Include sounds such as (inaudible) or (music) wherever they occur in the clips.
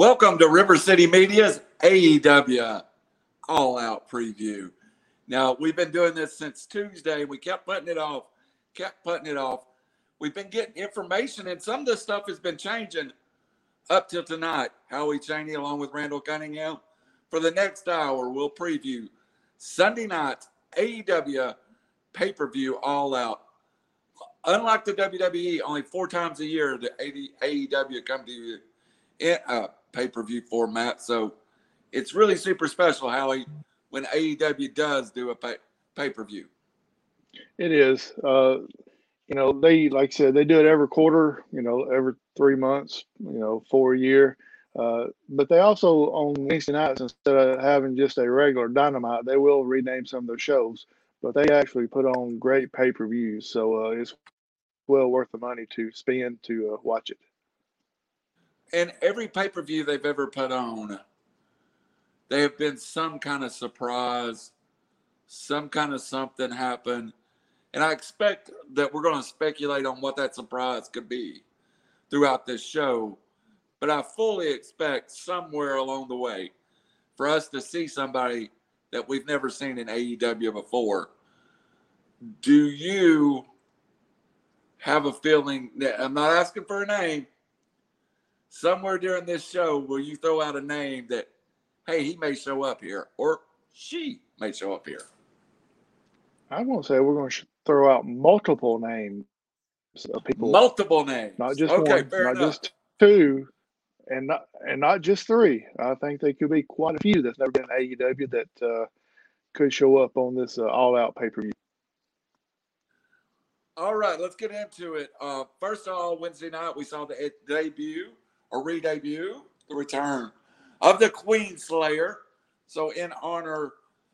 Welcome to River City Media's AEW All Out Preview. Now, we've been doing this since Tuesday. We kept putting it off, kept putting it off. We've been getting information, and some of this stuff has been changing up till tonight. Howie Cheney, along with Randall Cunningham. For the next hour, we'll preview Sunday night AEW pay per view All Out. Unlike the WWE, only four times a year the AEW come to you in a pay per view format. So it's really super special, Howie, when AEW does do a pay per view. It is. Uh, you know, they like I said, they do it every quarter. You know, every three months. You know, for a year. Uh, but they also on Wednesday nights instead of having just a regular dynamite, they will rename some of their shows. But they actually put on great pay per views, so uh, it's well worth the money to spend to uh, watch it. And every pay per view they've ever put on, they have been some kind of surprise, some kind of something happened. And I expect that we're going to speculate on what that surprise could be throughout this show. But I fully expect somewhere along the way for us to see somebody that we've never seen in AEW before. Do you have a feeling that I'm not asking for a name? Somewhere during this show, will you throw out a name that, hey, he may show up here or she may show up here? I won't say we're going to throw out multiple names of people. Multiple names, not just okay, one, not enough. just two, and not and not just three. I think there could be quite a few that's never been AEW that uh, could show up on this uh, all out pay per view. All right, let's get into it. Uh, first of all, Wednesday night we saw the debut or re-debut, the return of the Queen Slayer. So in honor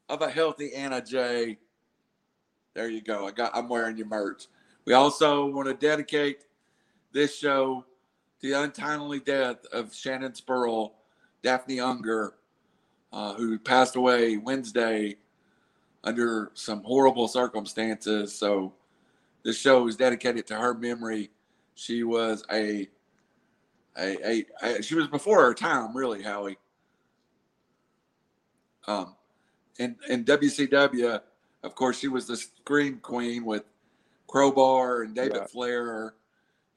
of a healthy Anna Jay, there you go. I got. I'm wearing your merch. We also want to dedicate this show to the untimely death of Shannon Spruill, Daffney Unger, uh, who passed away Wednesday under some horrible circumstances. So this show is dedicated to her memory. She was a, a, a, a she was before her time, really, Howie. Um, in in WCW, of course, she was the Scream Queen with Crowbar and David yeah. Flair.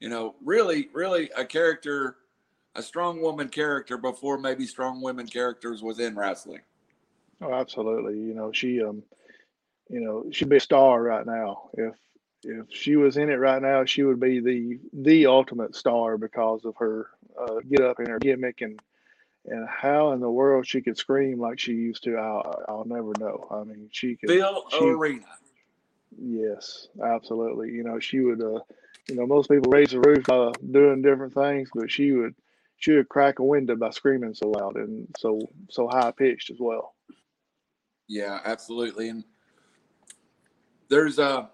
You know, really, really a character, a strong woman character before maybe strong women characters was in wrestling. Oh, absolutely. You know, she um, you know, she'd be a star right now. If if she was in it right now, she would be the the ultimate star because of her uh, get up and her gimmick and and how in the world she could scream like she used to, I'll, I'll never know. I mean, she could fill she, arena. Yes, absolutely. You know, she would. Uh, you know, most people raise the roof uh, doing different things, but she would she would crack a window by screaming so loud and so so high pitched as well. Yeah, absolutely. And there's uh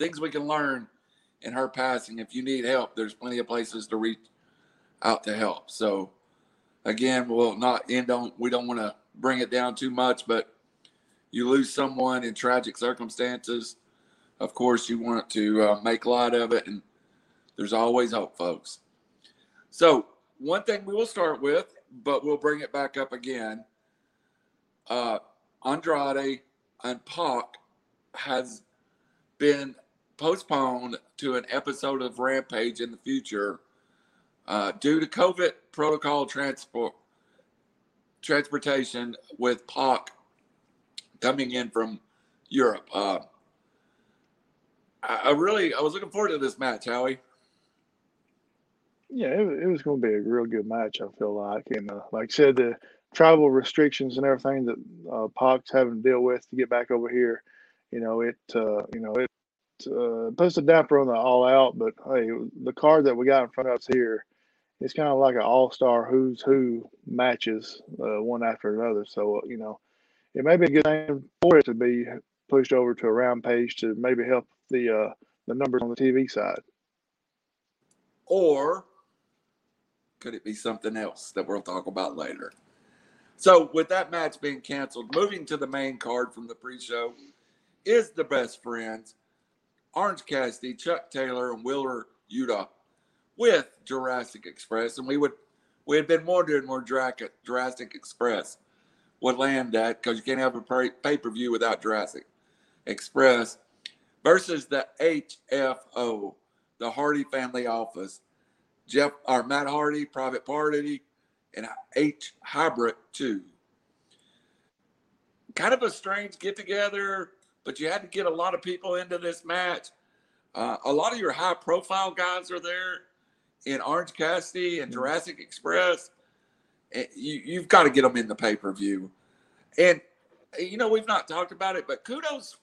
things we can learn in her passing. If you need help, there's plenty of places to reach out to help. So again, we'll not end on we don't want to bring it down too much, but you lose someone in tragic circumstances. Of course, you want to uh, make light of it, and there's always hope, folks. So, one thing we will start with, but we'll bring it back up again. Uh, Andrade and Pac has been postponed to an episode of Rampage in the future uh, due to COVID protocol transport transportation with Pac coming in from Europe. Uh, I, really I was looking forward to this match, Howie. Yeah, it, it was going to be a real good match. I feel like, and uh, like I said, the travel restrictions and everything that uh, Pac's having to deal with to get back over here you know, it uh, you know it uh, a damper on the all out. But hey, the card that we got in front of us here, it's kind of like an all star who's who matches uh, one after another. So you know, it may be a good thing for it to be pushed over to a Rampage to maybe help the uh, the numbers on the TV side. Or could it be something else that we'll talk about later? So, with that match being canceled, moving to the main card from the pre-show, is the best friends. Orange Cassidy, Chuck Taylor, and Wheeler Yuta with Jurassic Express. And we would we had been wondering where Jurassic, Express would land at because you can't have a pay per view without Jurassic Express versus the HFO, the Hardy Family Office. Jeff or Matt Hardy, Private Party, and H Hybrid 2. Kind of a strange get together, but you had to get a lot of people into this match. Uh, a lot of your high profile guys are there in Orange Cassidy and mm-hmm. Jurassic Express. Eh, you, you've got to get them in the pay per view. And, you know, we've not talked about it, but kudos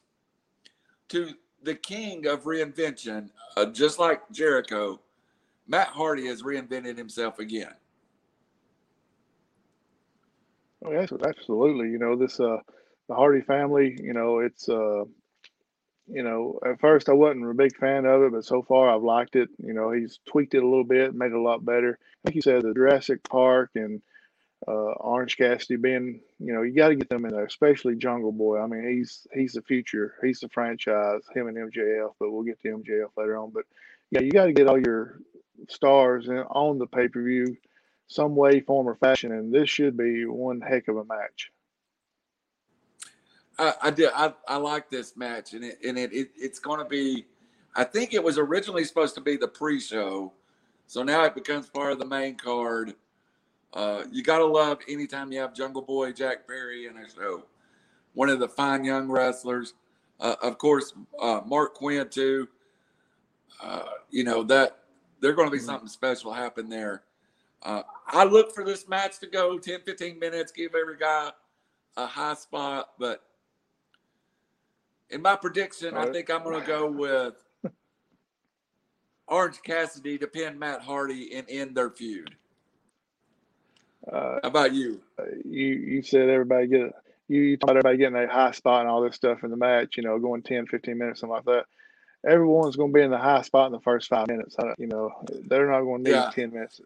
to the king of reinvention, uh, just like Jericho. Matt Hardy has reinvented himself again. Oh, yes, absolutely. You know, this, uh, the Hardy family, you know, it's, uh, you know, at first I wasn't a big fan of it, but so far I've liked it. You know, he's tweaked it a little bit, made it a lot better. Like you said, the Jurassic Park and uh, Orange Cassidy being, you know, you got to get them in there, especially Jungle Boy. I mean, he's he's the future. He's the franchise. Him and MJF, but we'll get to MJF later on. But yeah, you got to get all your stars in, on the pay per view, some way, form, or fashion, and this should be one heck of a match. I, I did. I, I like this match, and it and it, it it's going to be. I think it was originally supposed to be the pre-show, so now it becomes part of the main card. Uh, you got to love anytime you have Jungle Boy Jack Perry in a show. One of the fine young wrestlers, uh, of course, uh, Marq Quen too. Uh, you know that they're going to be mm-hmm. something special happen there. Uh, I look for this match to go 10, 15 minutes, give every guy a high spot, but in my prediction, I think I'm going to go with Orange Cassidy to pin Matt Hardy and end their feud. Uh, How about you? Uh, you you said everybody get you, you talked about everybody getting a high spot and all this stuff in the match. You know, going 10, 15 minutes, something like that. Everyone's going to be in the high spot in the first five minutes. You know, they're not going to need yeah. 10 minutes.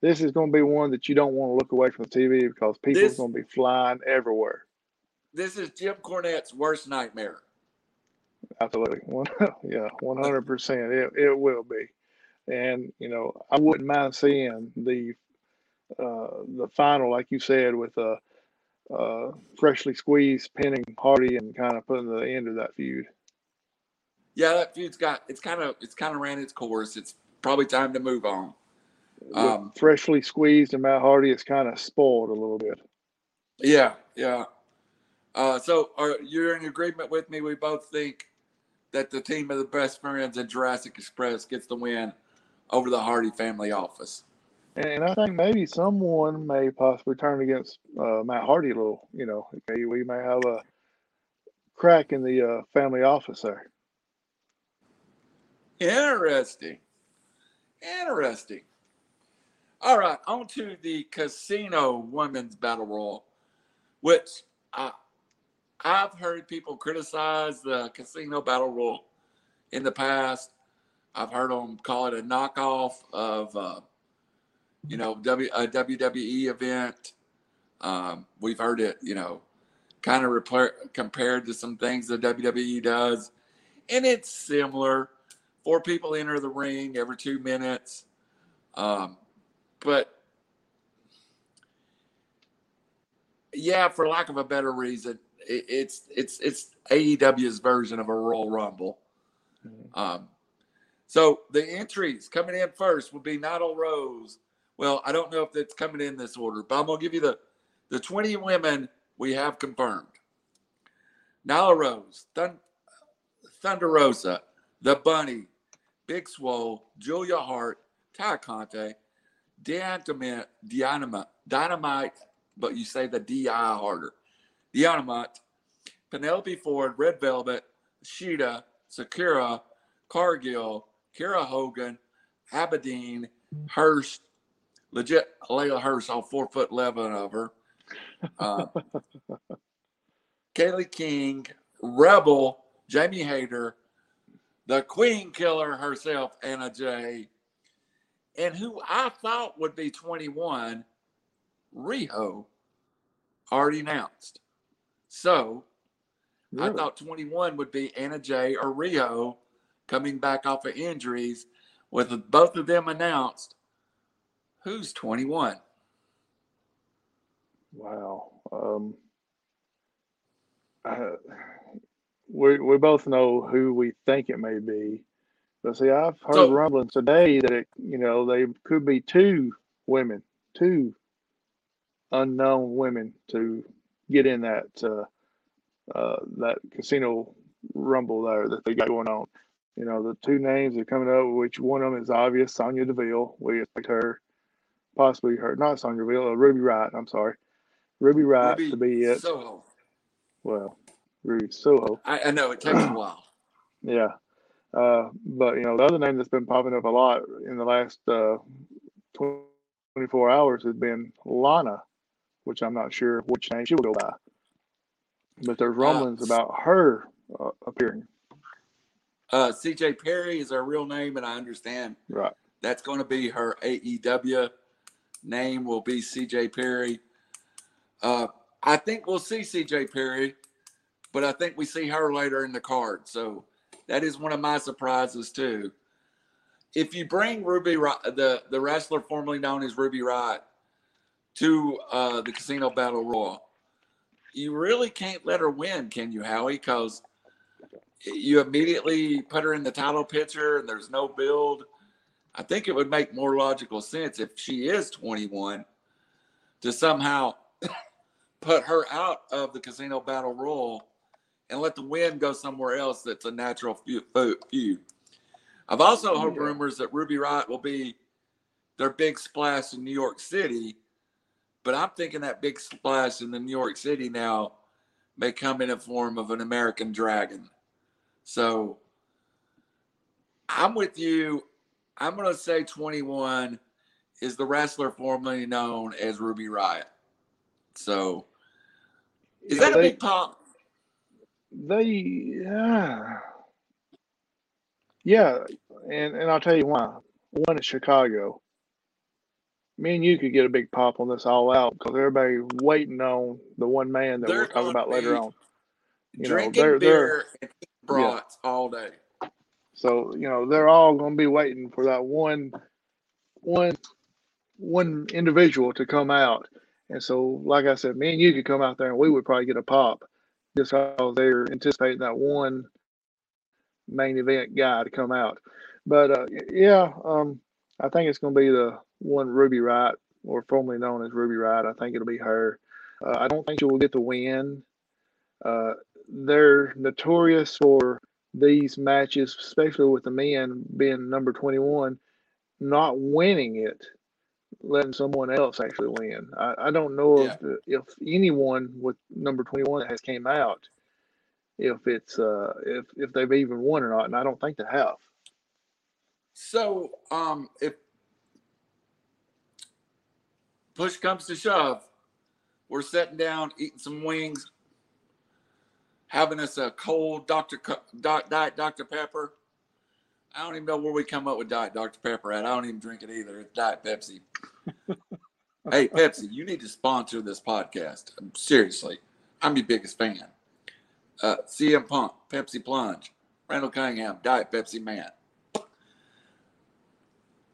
This is going to be one that you don't want to look away from the TV because people's going to be flying everywhere. This is Jim Cornette's worst nightmare. Absolutely. One, (laughs) yeah, 100%. It, it will be. And, you know, I wouldn't mind seeing the uh, the final, like you said, with a uh, uh, freshly squeezed pinning Hardy and kind of putting the end of that feud. Yeah, that feud's got it's kind of it's kind of ran its course. It's probably time to move on. Um, freshly squeezed and Matt Hardy, it's kind of spoiled a little bit. Yeah, yeah. Uh, so, are you're in agreement with me? We both think that the team of the best friends in Jurassic Express gets the win over the Hardy family office. And I think maybe someone may possibly turn against uh, Matt Hardy a little. You know, okay, we may have a crack in the uh, family office there. Interesting. Interesting. All right, on to the casino women's battle royal, which I I've heard people criticize the casino battle royal in the past. I've heard them call it a knockoff of, uh, you know, w, a WWE event. Um, we've heard it, you know, kind of compared to some things the WWE does, and it's similar. Four people enter the ring every two minutes, um, but yeah, for lack of a better reason, it, it's it's it's AEW's version of a Royal Rumble. Mm-hmm. Um, so the entries coming in first will be Nyla Rose. Well, I don't know if it's coming in this order, but I'm gonna give you the the 20 women we have confirmed. Nyla Rose, Thund- Thunder Rosa, The Bunny, Big Swole, Julia Hart, Tay Conti, Dynamite, Dynamite, Dynamite, but you say the DI harder. Dynamite, Penelope Ford, Red Velvet, Shida, Sakura, Cargill, Kiera Hogan, Abadon, Hirsch, legit Leyla Hirsch, all four foot eleven of her. Uh, (laughs) Kaylee King, Rebel, Jamie Hayter, the Queen Killer herself, Anna Jay, and who I thought would be 21, Riho, already announced. So really? I thought 21 would be Anna Jay or Riho coming back off of injuries. With both of them announced, who's 21? Wow. Um, uh, we we both know who we think it may be, but see, I've heard So- rumblings today that it, you know they could be two women, two unknown women to get in that uh, uh, that casino rumble there that they got going on. You know, the two names are coming up, which one of them is obvious, Sonya Deville. We expect her, possibly her, not Sonya Deville, uh, Ruby Riott. I'm sorry, Ruby Riott Ruby to be it. Soho. well, Ruby Soho. I, I know it takes a while. (clears throat) Yeah. Uh, but you know, the other name that's been popping up a lot in the last uh, 24 hours has been Lana, which I'm not sure which name she will go by. But there's rumblings about her uh, appearing. Uh, CJ Perry is her real name, and I understand Right. that's going to be her AEW name. Will be CJ Perry. Uh, I think we'll see CJ Perry, but I think we see her later in the card. So that is one of my surprises too. If you bring Ruby, the the wrestler formerly known as Ruby Riott, to uh, the Casino Battle Royal, you really can't let her win, can you, Howie? Because you immediately put her in the title picture and there's no build. I think it would make more logical sense if she is 21 to somehow (coughs) put her out of the casino battle royal and let the win go somewhere else that's a natural feud. I've also heard rumors that Ruby Riott will be their big splash in New York City, but I'm thinking that big splash in the New York City now may come in the form of an American Dragon. So I'm with you. I'm going to say 21 is the wrestler formerly known as Ruby Riott. So is Yeah, that a big pop? They, yeah, yeah, and and I'll tell you why. One is Chicago. Me and you could get a big pop on this all out because everybody waiting on the one man that They're we'll talk about later on. You know, Drinking they're- they're- beer and eating brats all day. So you know they're all going to be waiting for that one, one, one individual to come out. And so, like I said, me and you could come out there and we would probably get a pop, just because they're anticipating that one main event guy to come out. But uh, yeah, um, I think it's going to be the one Ruby Riott, or formerly known as Ruby Riott. I think it'll be her. Uh, I don't think she will get the win. Uh, they're notorious for these matches, especially with the men being number 21, not winning it, letting someone else actually win. I, I don't know Yeah. if if anyone with number 21 has came out, if it's uh if if they've even won or not, and I don't think they have. So, um, if push comes to shove, we're sitting down, eating some wings, having us a cold Dr. Doc, Diet Dr. Pepper. I don't even know where we come up with Diet Dr. Pepper at. I don't even drink it either. It's Diet Pepsi. (laughs) hey, Pepsi, you need to sponsor this podcast. Seriously, I'm your biggest fan. Uh, CM Punk, Pepsi Plunge, Randall Cunningham, Diet Pepsi Man.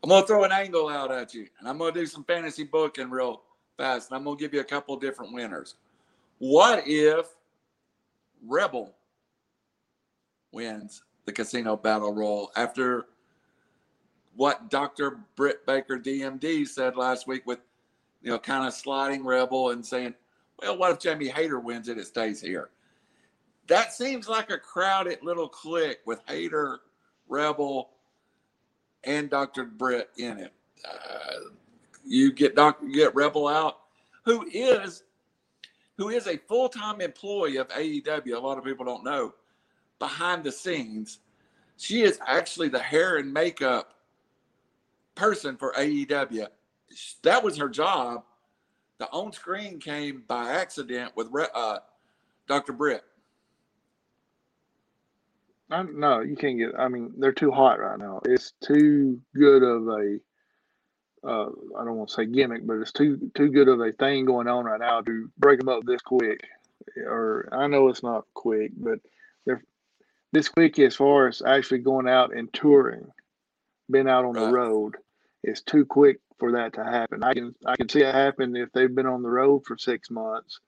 I'm gonna throw an angle out at you, and I'm gonna do some fantasy booking real fast, and I'm gonna give you a couple different winners. What if Rebel wins the Casino Battle Royal after what Dr. Britt Baker DMD said last week with you know kind of sliding Rebel and saying, well, what if Jamie Hayter wins it? It stays here. That seems like a crowded little clique with Hayter, Rebel, and Dr. Britt in it. Uh, you get you get Rebel out, who is who is a full time employee of AEW. A lot of people don't know behind the scenes. She is actually the hair and makeup person for AEW. That was her job. The on screen came by accident with uh, Dr. Britt. I, no, you can't get. I mean, they're too hot right now. It's too good of a. Uh, I don't want to say gimmick, but it's too too good of a thing going on right now to break them up this quick. Or I know it's not quick, but they're this quick as far as actually going out and touring, being out on the road. It's too quick for that to happen. I can I can see it happen if they've been on the road for six months.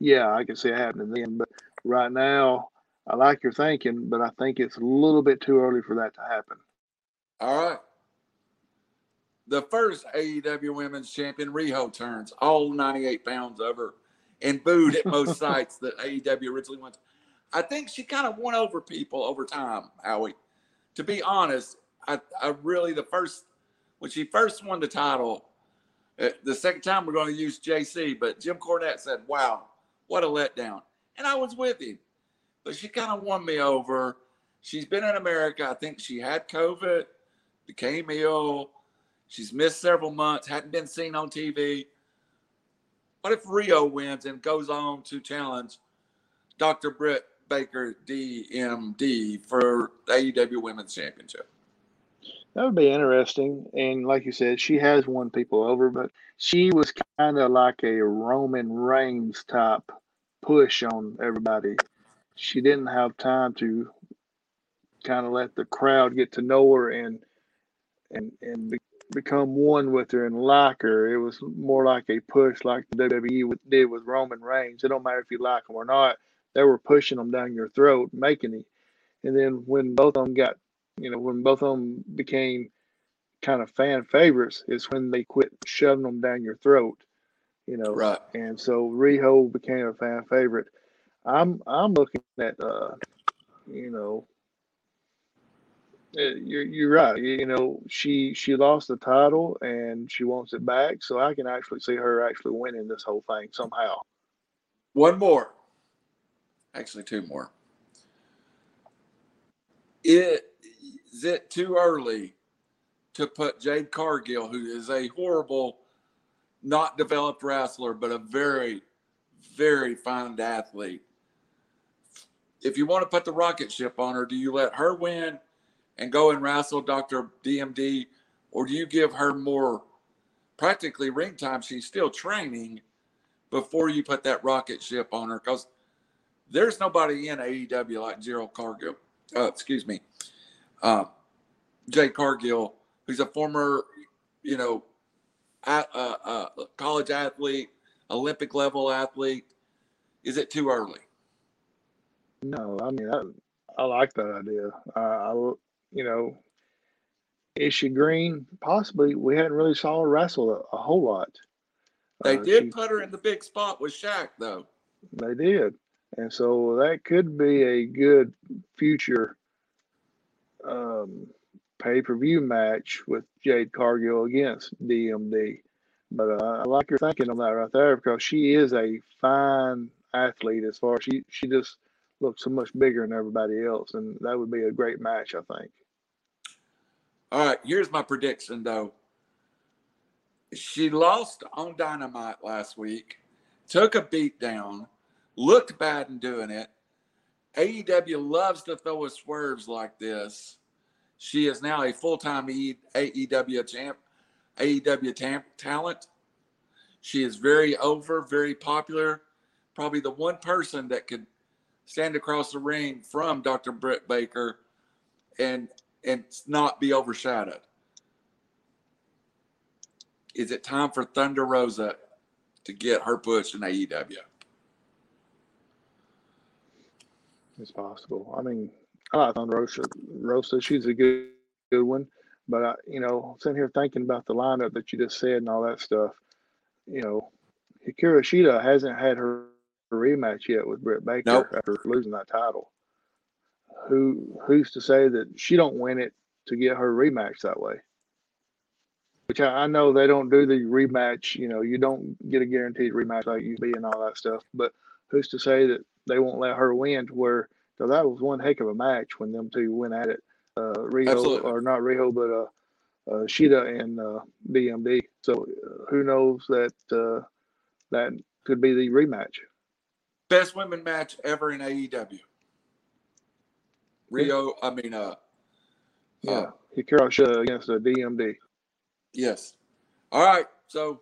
Yeah, I can see it happening then. But right now, I like your thinking, but I think it's a little bit too early for that to happen. All right. The first AEW Women's Champion, Riho, turns all 98 pounds over and booed at most (laughs) sites that AEW originally went. I think she kind of won over people over time, Howie. To be honest, I, I really, the first, when she first won the title, uh, the second time we're going to use JC, but Jim Cornette said, wow, what a letdown. And I was with him. But she kind of won me over. She's been in America. I think she had COVID, became ill. She's missed several months, hadn't been seen on TV. What if Riho wins and goes on to challenge Dr. Britt Baker, DMD, for AEW Women's Championship? That would be interesting. And like you said, she has won people over, but she was kind of like a Roman Reigns type push on everybody. She didn't have time to kind of let the crowd get to know her and and and be, become one with her and like her. It was more like a push, like the WWE did with Roman Reigns. It don't matter if you like them or not; they were pushing them down your throat, making it. And then when both of them got, you know, when both of them became kind of fan favorites, is when they quit shoving them down your throat. You know, Right. and so Riho became a fan favorite. I'm I'm looking at uh, you know, uh, you're you're right. You, you know, she she lost the title and she wants it back. So I can actually see her actually winning this whole thing somehow. One more. Actually, two more. It, is it too early to put Jade Cargill, who is a horrible, not developed wrestler, but a very, very fine athlete? If you want to put the rocket ship on her, do you let her win and go and wrestle Dr. DMD, or do you give her more practically ring time? She's still training before you put that rocket ship on her because there's nobody in AEW like Gerald Cargill. Uh, excuse me, uh, Jay Cargill, who's a former, you know, college athlete, Olympic level athlete. Is it too early? No, I mean I, I like that idea. I, I you know, is she green? Possibly. We hadn't really saw her wrestle a, a whole lot. They Uh, did she- put her in the big spot with Shaq, though. They did. And so that could be a good future um, pay per view match with Jade Cargill against DMD. But uh, I like your thinking on that right there because she is a fine athlete as far as she, she just looks so much bigger than everybody else. And that would be a great match, I think. All right, here's my prediction though. She lost on Dynamite last week, took a beat down, looked bad in doing it. AEW loves to throw us swerves like this. She is now a full time AEW champ, AEW tam- talent. She is very over, very popular. Probably the one person that could stand across the ring from Dr. Britt Baker and and not be overshadowed. Is it time for Thunder Rosa to get her push in AEW? It's possible. I mean, I like Thunder Rosa. Rosa, she's a good, good one. But I, you know, sitting here thinking about the lineup that you just said and all that stuff. You know, Hikaru Shida hasn't had her rematch yet with Britt Baker Nope. after losing that title. Who who's to say that she don't win it to get her rematch that way? Which I, I know they don't do the rematch. You know, you don't get a guaranteed rematch like you be and all that stuff. But who's to say that they won't let her win to where so that was one heck of a match when them two went at it. Uh, Riho Absolutely. or not Riho, but uh, uh, Shida and uh, DMD. So uh, who knows that uh, that could be the rematch. Best women match ever in AEW. Riho, I mean, uh, Yeah, uh, Hikaru Shida against the DMD. yes. All right, so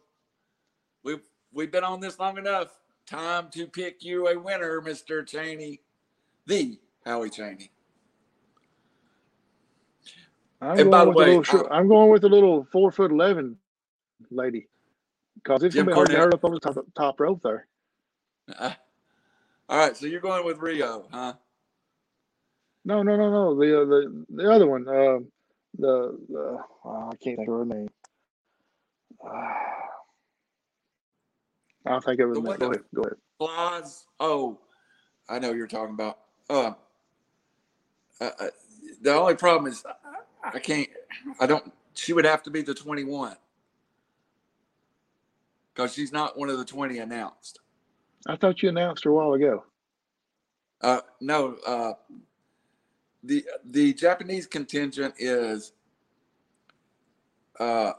we've we've been on this long enough. Time to pick you a winner, Mister Cheney, the Howie Cheney. I'm And by going the with way, little short, I- I'm going with a little four foot eleven lady, because it's Jim gonna be hard to up on the top, top rope there. Uh, (laughs) all right, so you're going with Riho, huh? No, no, no, no. The uh, the the other one. Uh, the the oh, I can't think of her name. (sighs) I'll think of it. The in a one minute. Go ahead. Go ahead. Flaws. Oh, I know you're talking about. Uh, uh, uh, the only problem is I, I can't. I don't. She would have to be the 21 because she's not one of the 20 announced. I thought you announced her a while ago. Uh, no. Uh, the the Japanese contingent is uh,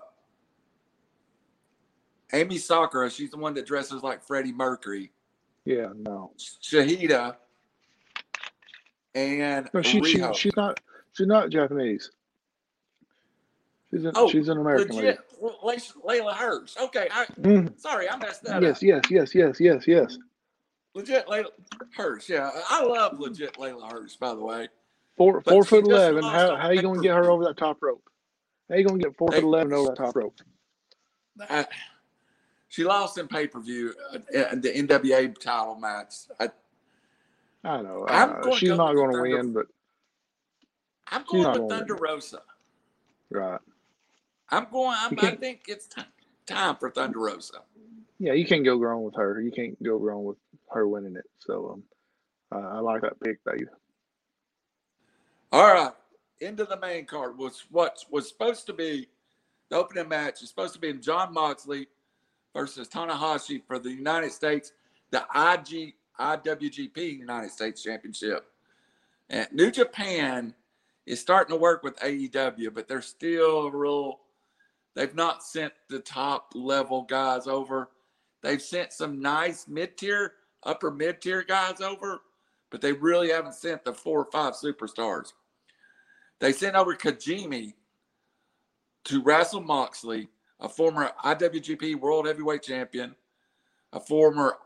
Emi Sakura. She's the one that dresses like Freddie Mercury. Yeah, no. Shahida and No, she, she she's not she's not Japanese. She's an, Oh, she's an American legit Le- Leyla Hirsch. Okay, I lady. Mhm. sorry, I messed that Yes, up. yes, yes, yes, yes, yes. Legit Leyla Hirsch. Yeah, I love legit Leyla Hirsch. By the way, Four But four foot eleven. How how you gonna get her over that top rope? How you gonna get four Hey. foot eleven over that top rope? I, she lost in pay per view uh, the NWA title match. I, I know. I'm uh, gonna she's go not gonna win, but I'm going with Thunder win. Rosa. right. I'm going. I'm, I think it's ti- time for Thunder Rosa. Yeah, you can't go wrong with her. You can't go wrong with her winning it. So um, uh, I like that pick, Dave. All right, into the main card was what was supposed to be the opening match is supposed to be Jon Moxley versus Tanahashi for the United States, the IG IWGP United States Championship. And New Japan is starting to work with AEW, but they're still real. They've not sent the top level guys over. They've sent some nice mid tier, upper mid tier guys over, but they really haven't sent the four or five superstars. They sent over Kojima to wrestle Moxley, a former IWGP World Heavyweight Champion, a former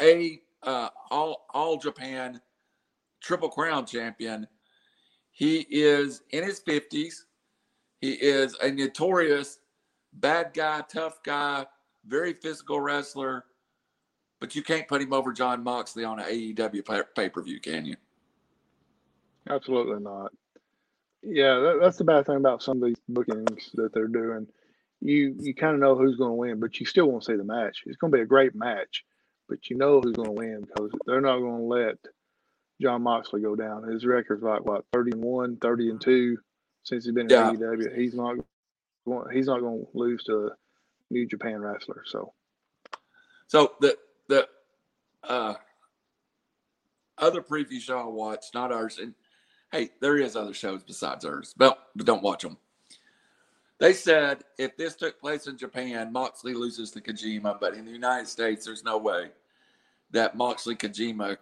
A uh, All All Japan Triple Crown Champion. He is in his fifties. He is a notorious bad guy, tough guy, very physical wrestler. But you can't put him over Jon Moxley on an AEW pay per view, can you? Absolutely not. Yeah, that, that's the bad thing about some of these bookings that they're doing. You you kind of know who's going to win, but you still won't see the match. It's going to be a great match, but you know who's going to win because they're not going to let Jon Moxley go down. His record's like what 31, 30 and 2 since he's been in Yeah. AEW. He's not going he's not going to lose to a New Japan wrestler. So, So the the uh, other preview show I watched, not ours, and hey, there is other shows besides ours, but but don't watch them. They said if this took place in Japan, Moxley loses to Kojima, but in the United States, there's no way that Moxley Kojima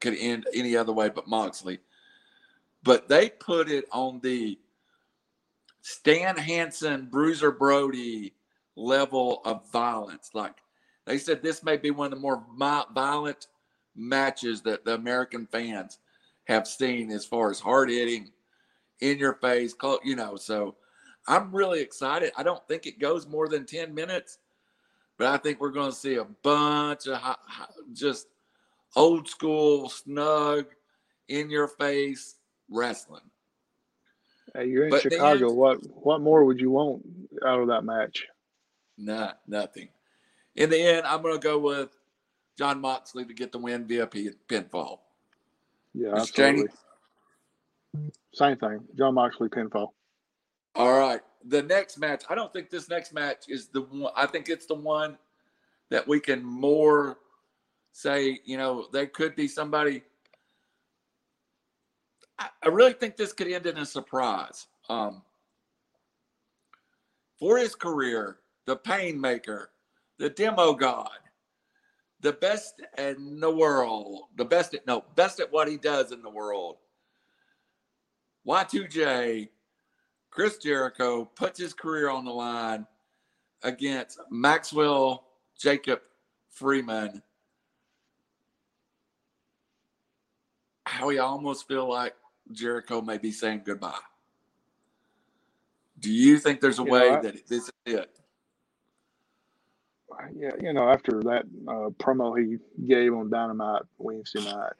could end any other way but Moxley. But they put it on the Stan Hansen, Bruiser Brody level of violence. Like they said, this may be one of the more violent matches that the American fans have seen as far as hard hitting, in your face, you know. So I'm really excited. I don't think it goes more than 10 minutes, but I think we're going to see a bunch of just old school, snug, in your face wrestling. Hey, you're in But Chicago. What what more would you want out of that match? Not nothing. In the end, I'm going to go with Jon Moxley to get the win via pinfall. Yeah, Mr. Cheney? absolutely. Same thing. Jon Moxley pinfall. All right. The next match, I don't think this next match is the one. I think it's the one that we can more say, you know, there could be somebody. I, really think this could end in a surprise. Um, for his career, the Painmaker, the Demo God, the best in the world, the best at no, best at what he does in the world. Y2J, Chris Jericho puts his career on the line against Maxwell Jacob Friedman. How we almost feel like Jericho may be saying goodbye. Do you think there's a You know, way I- that this is it? yeah, you know, after that uh, promo he gave on Dynamite Wednesday night,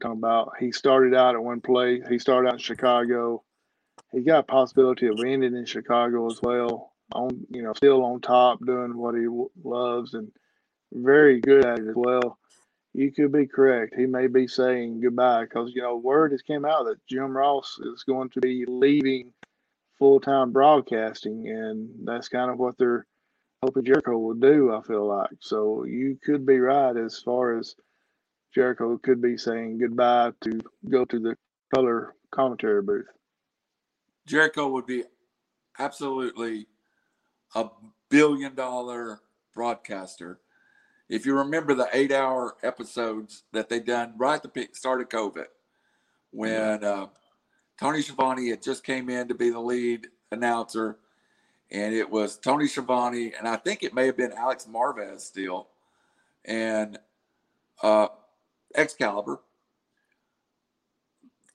talking about he started out at one place, he started out in Chicago. He got a possibility of ending in Chicago as well. On you know, still on top, doing what he loves and very good at it as well. You could be correct. He may be saying goodbye because you know word has came out that Jim Ross is going to be leaving full time broadcasting, and that's kind of what they're hoping Jericho will do. I feel like so. You could be right as far as Jericho could be saying goodbye to go to the color commentary booth. Jericho would be absolutely a billion dollar broadcaster. If you remember the eight hour episodes that they done right at the start of COVID, when uh, Tony Schiavone had just came in to be the lead announcer, and it was Tony Schiavone, and I think it may have been Alex Marvez still, and uh, Excalibur.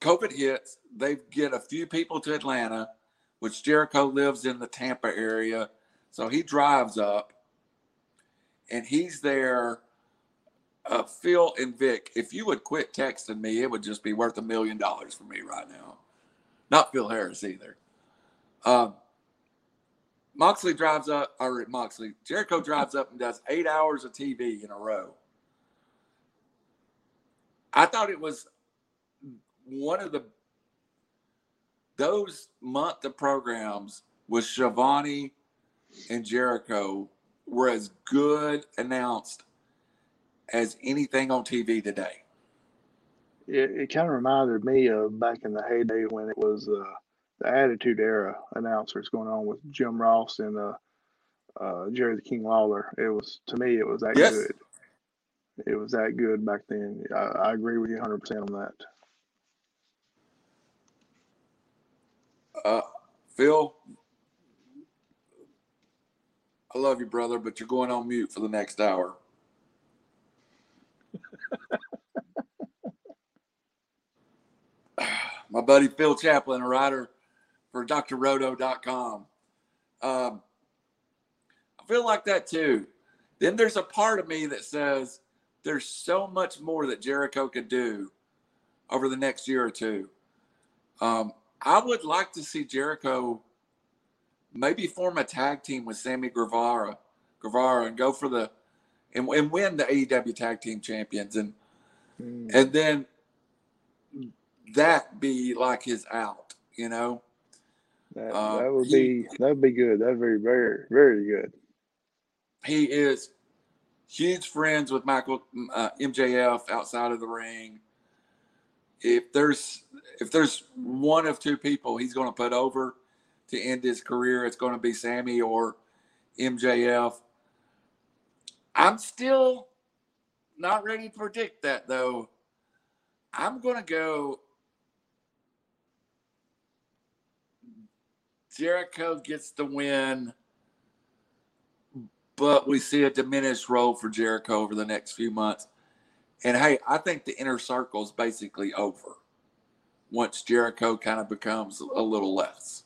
COVID hits, they get a few people to Atlanta, which Jericho lives in the Tampa area. So he drives up and he's there. Uh, Phil and Vic, if you would quit texting me, it would just be worth a million dollars for me right now. Not Phil Harris either. Um, Moxley drives up, or Moxley, Jericho drives up and does eight hours of TV in a row. I thought it was one of the those month of programs with Schiavone and Jericho were as good announced as anything on TV today. It, it kind of reminded me of back in the heyday when it was uh, the Attitude Era announcers going on with Jim Ross and uh, uh, Jerry the King Lawler. It was to me, it was that yes. good. It was that good back then. I, I agree with you 100 percent on that. Uh, Phil, I love you, brother, but you're going on mute for the next hour. (sighs) My buddy Phil Chaplin, a writer for drroto.com. Um, I feel like that too. Then there's a part of me that says there's so much more that Jericho could do over the next year or two. Um, I would like to see Jericho maybe form a tag team with Sammy Guevara, Guevara, and go for the and, and win the AEW Tag Team Champions, and mm. and then that be like his out, you know. That, uh, that would he, be that would be good. That'd be very very good. He is huge friends with Michael uh, MJF outside of the ring. If there's if there's one of two people he's going to put over to end his career, it's going to be Sammy or MJF. I'm still not ready to predict that though. I'm going to go. Jericho gets the win, but we see a diminished role for Jericho over the next few months. And hey, I think the inner circle is basically over once Jericho kind of becomes a little less.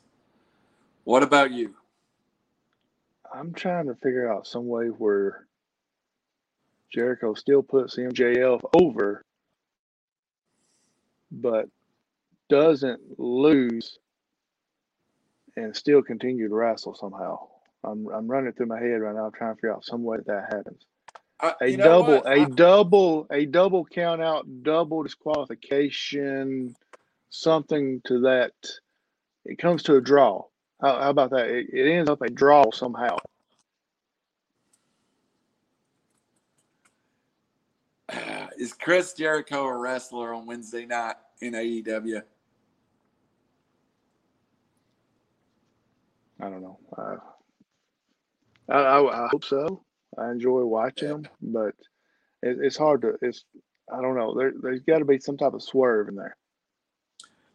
What about you? I'm trying to figure out some way where Jericho still puts MJF over, but doesn't lose and still continue to wrestle somehow. I'm I'm running through my head right now, trying to figure out some way that happens. Uh, a double, a I, double, a double count out, double disqualification something to that. It comes to a draw. How, how about that? It, it ends up a draw somehow. (sighs) Is Chris Jericho a wrestler on Wednesday night in AEW? I don't know. Uh, I, I, I, hope so. I enjoy watching them, but it, it's hard to. It's I don't know. There, there's got to be some type of swerve in there.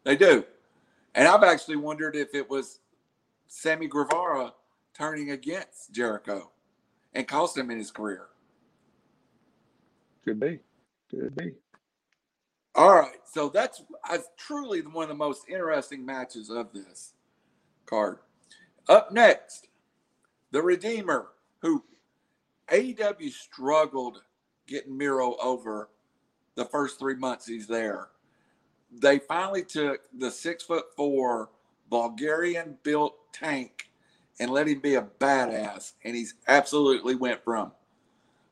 They do. And I've actually wondered if it was Sammy Guevara turning against Jericho and cost him in his career. Could be. Could be. All right. So that's, that's truly one of the most interesting matches of this card. Up next, the Redeemer, who AEW struggled getting Miro over the first three months he's there. They finally took the six foot four Bulgarian built tank and let him be a badass. And he's absolutely went from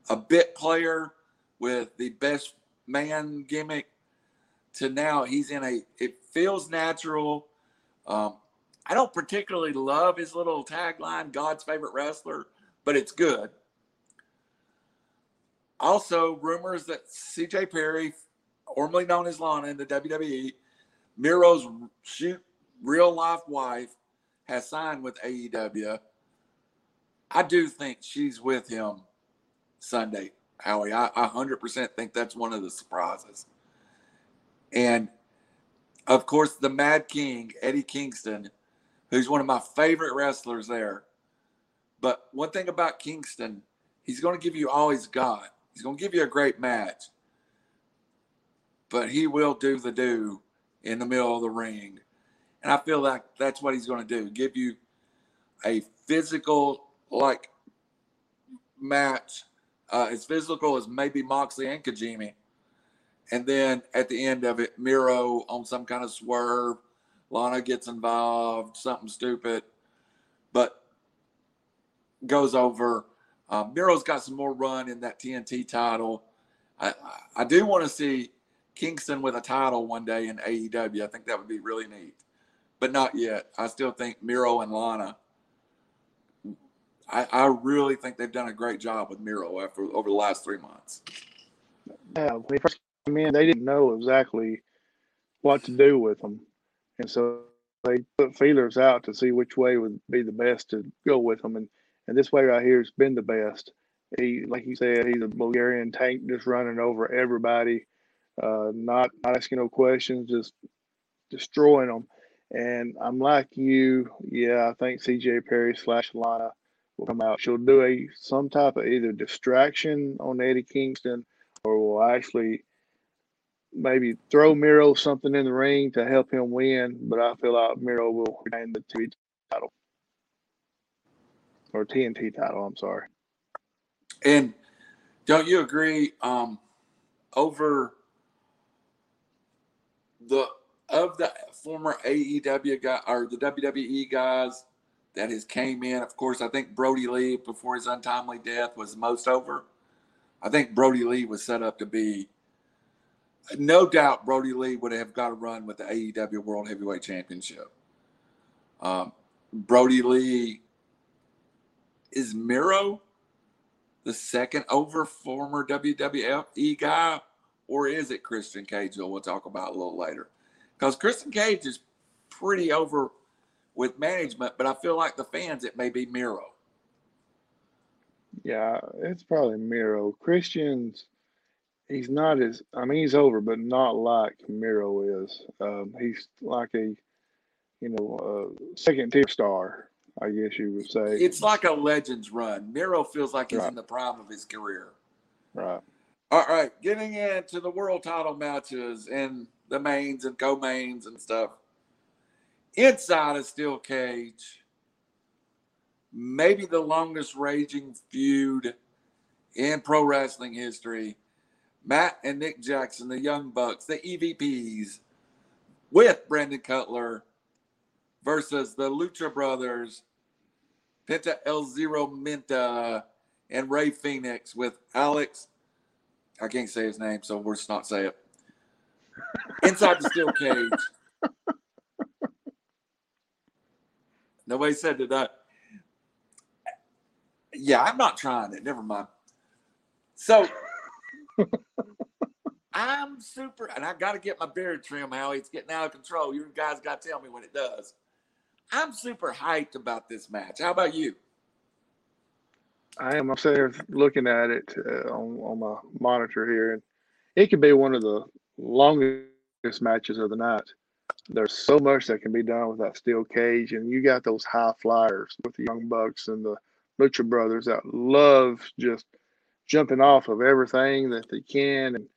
a bit player with the best man gimmick to now he's in a, it feels natural. Um, I don't particularly love his little tagline, God's favorite wrestler, but it's good. Also, rumors that CJ Perry, formerly known as Lana in the WWE, Miro's shoot real life wife, has signed with AEW. I do think she's with him Sunday, Howie. I, I 100% think that's one of the surprises. And of course, the Mad King, Eddie Kingston, who's one of my favorite wrestlers there. But one thing about Kingston, he's going to give you all he's got. He's going to give you a great match, but he will do the do in the middle of the ring. And I feel like that's what he's going to do give you a physical, like, match, uh, as physical as maybe Moxley and Kojima. And then at the end of it, Miro on some kind of swerve, Lana gets involved, something stupid, but goes over um, Miro's got some more run in that TNT title. I, I do want to see Kingston with a title one day in AEW. I think that would be really neat, but not yet. I still think Miro and Lana. I, I really think they've done a great job with Miro after over the last three months. Yeah, when he first came in, they didn't know exactly what to do with him, and so they put feelers out to see which way would be the best to go with him. And and this way right here has been the best. He, like you said, he's a Bulgarian tank, just running over everybody, uh, not, not asking no questions, just destroying them. And I'm like you, yeah. I think CJ Perry slash Lana will come out. She'll do a some type of either distraction on Eddie Kingston, or will actually maybe throw Miro something in the ring to help him win. But I feel like Miro will retain the TV title or TNT title. I'm sorry. And don't you agree? Um, over the of the former AEW guy or the WWE guys that has came in, of course, I think Brodie Lee before his untimely death was most over. I think Brodie Lee was set up to be. No doubt, Brodie Lee would have got a run with the AEW World Heavyweight Championship. Um, Brodie Lee is Miro the second over former WWE guy, or is it Christian Cage? We'll talk about a little later. Because Christian Cage is pretty over with management, but I feel like the fans, it may be Miro. Yeah, it's probably Miro. Christian's, he's not as, I mean, he's over, but not like Miro is. Um, he's like a, you know, a second tier star. I guess you would say. It's like a legends run. Miro feels like he's right. in the prime of his career. Right. All right, getting into the world title matches and the mains and co-mains and stuff. Inside a steel cage, maybe the longest raging feud in pro wrestling history. Matt and Nick Jackson, the Young Bucks, the EVPs, with Brandon Cutler versus the Lucha Brothers, Penta El Zero Menta, and Rey Fenix with Alex. I can't say his name, so we'll just not say it. Inside the steel cage. Nobody said that. Yeah, I'm not trying it. Never mind. So I'm super, and I got to get my beard trimmed, Howie. It's getting out of control. You guys got to tell me when it does. I'm super hyped about this match. How about you? I am. Here looking at it uh, on, on my monitor here, and it could be one of the longest matches of the night. There's so much that can be done with that steel cage, and you got those high flyers with the Young Bucks and the Lucha Brothers that love just jumping off of everything that they can, and,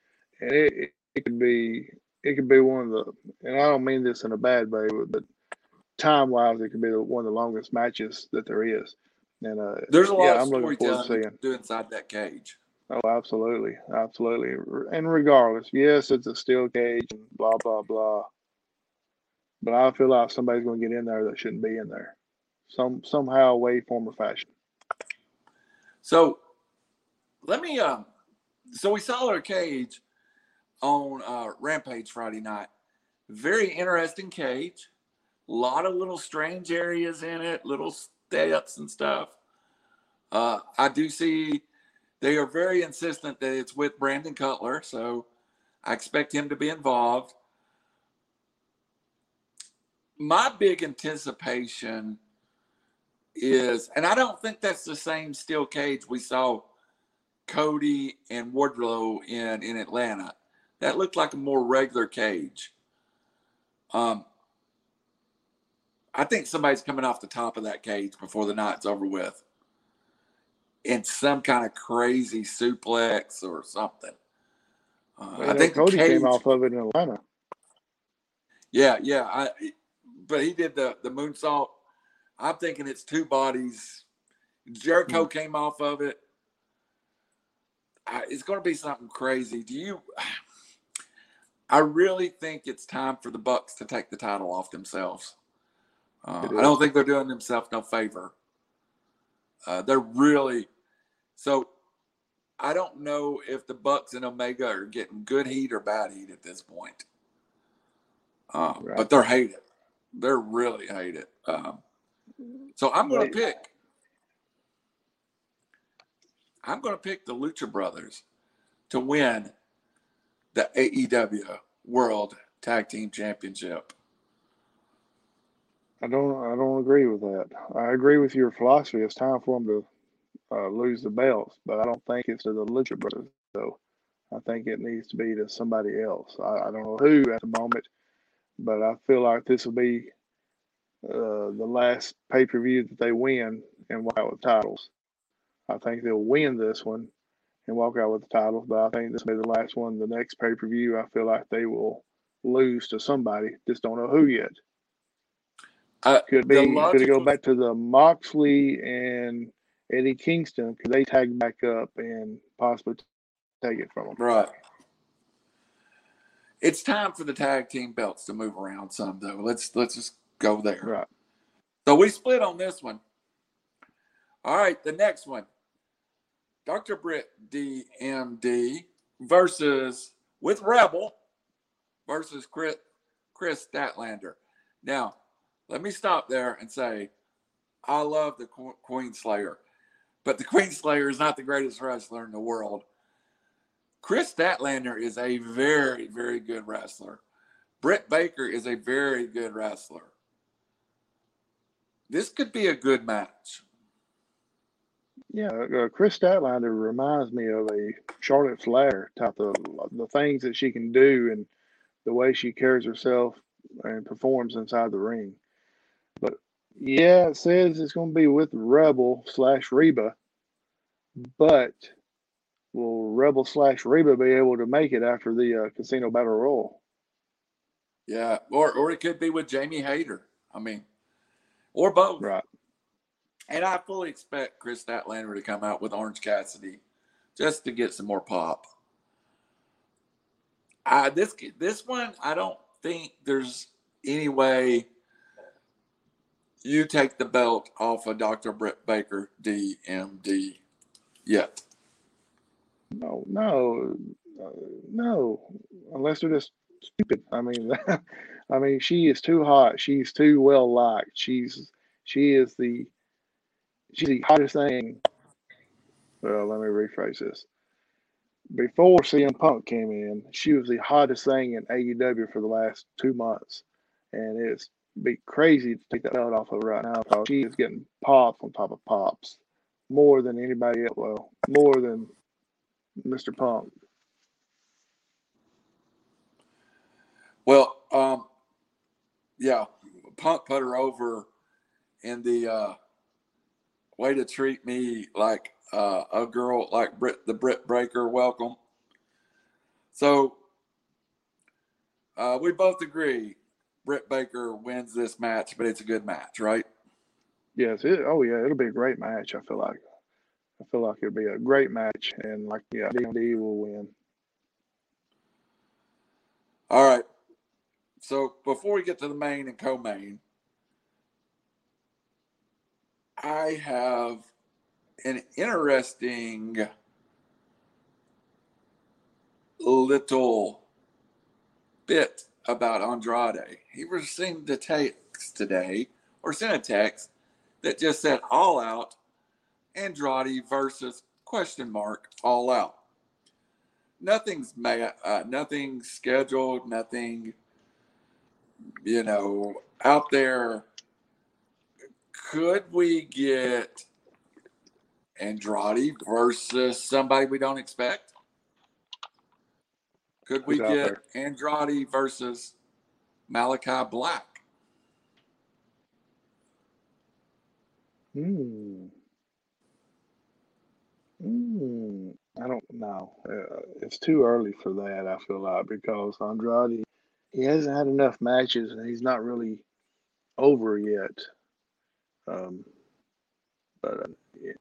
and it, it, could be it could be one of the, and I don't mean this in a bad way, but time wise, it could be one of the longest matches that there is. And uh, There's a lot yeah, of I'm looking forward to storytelling do inside that cage. Oh, absolutely, absolutely. And regardless, yes, it's a steel cage and blah blah blah. But I feel like somebody's going to get in there that shouldn't be in there, some somehow, way, form, or fashion. So let me um so we saw her cage on uh Rampage Friday night. Very interesting cage. A lot of little strange areas in it, little steps and stuff. Uh I do see they are very insistent that it's with Brandon Cutler, so I expect him to be involved. My big anticipation is, and I don't think that's the same steel cage we saw Cody and Wardlow in in Atlanta. That looked like a more regular cage. Um, I think somebody's coming off the top of that cage before the night's over with, in some kind of crazy suplex or something. Uh, Well, I think Cody cage, came off of it in Atlanta. yeah, yeah. I, but he did the the moonsault. I'm thinking it's two bodies. Jericho Hmm. came off of it. I, it's going to be something crazy. Do you? I really think it's time for the Bucks to take the title off themselves. Uh, I don't think they're doing themselves no favor. Uh, they're really so. I don't know if the Bucks and Omega are getting good heat or bad heat at this point. Uh, Right. But they're hated. They're really hated. Um, so I'm going to pick. I'm going to pick the Lucha Brothers to win the AEW World Tag Team Championship. I don't. I don't agree with that. I agree with your philosophy. It's time for them to uh, lose the belts, but I don't think it's to the Lucha Brothers. So I think it needs to be to somebody else. I, I don't know who at the moment, but I feel like this will be uh, the last pay per view that they win and walk out with titles. I think they'll win this one and walk out with the titles, but I think this will be the last one. The next pay per view, I feel like they will lose to somebody. Just don't know who yet. Uh, Could be could it go back to the Moxley and Eddie Kingston? Could they tag back up and possibly take it from them? Right. It's time for the tag team belts to move around some though. Let's let's just go there. Right. So we split on this one. All right, the next one. Dr. Britt DMD versus with Rebel versus Kris Kris Statlander. Now, let me stop there and say I love the Queen Slayer, but the Queen Slayer is not the greatest wrestler in the world. Kris Statlander is a very, very good wrestler. Britt Baker is a very good wrestler. This could be a good match. Yeah, uh, Kris Statlander reminds me of a Charlotte Flair type of the things that she can do and the way she carries herself and performs inside the ring. Yeah, it says it's going to be with Rebel slash Reba, but will Rebel slash Reba be able to make it after the uh, Casino Battle Royal? Yeah, or or it could be with Jamie Hayter. I mean, or both. Right. And I fully expect Kris Statlander to come out with Orange Cassidy just to get some more pop. I this this one I don't think there's any way you take the belt off of Dr. Britt Baker DMD yet. No, no, uh, no. Unless they're just stupid. I mean, (laughs) I mean, she is too hot. She's too well liked. She's she is the she's the hottest thing. Well, let me rephrase this. Before CM Punk came in, she was the hottest thing in AEW for the last two months, and it's be crazy to take that belt off of right now because she is getting pops on top of pops, more than anybody else. Well, more than Mr. Punk. Well, um, yeah, Punk put her over in the uh, way to treat me like uh, a girl, like Brit, the Brit Breaker. Welcome. So uh, we both agree Britt Baker wins this match, but it's a good match, right? Yes. It, oh yeah, it'll be a great match. I feel like. I feel like it'll be a great match, and like yeah, DMD will win. All right. So before we get to the main and co-main, I have an interesting little bit about Andrade. He received a text today, or sent a text that just said all out Andrade versus question mark all out. Nothing's ma- uh, nothing scheduled, nothing you know out there. Could we get Andrade versus somebody we don't expect? Could we get Andrade versus Malachi Black? Hmm. Hmm. I don't know. Uh, it's too early for that. I feel like because Andrade, he hasn't had enough matches and he's not really over yet. Um, but uh, you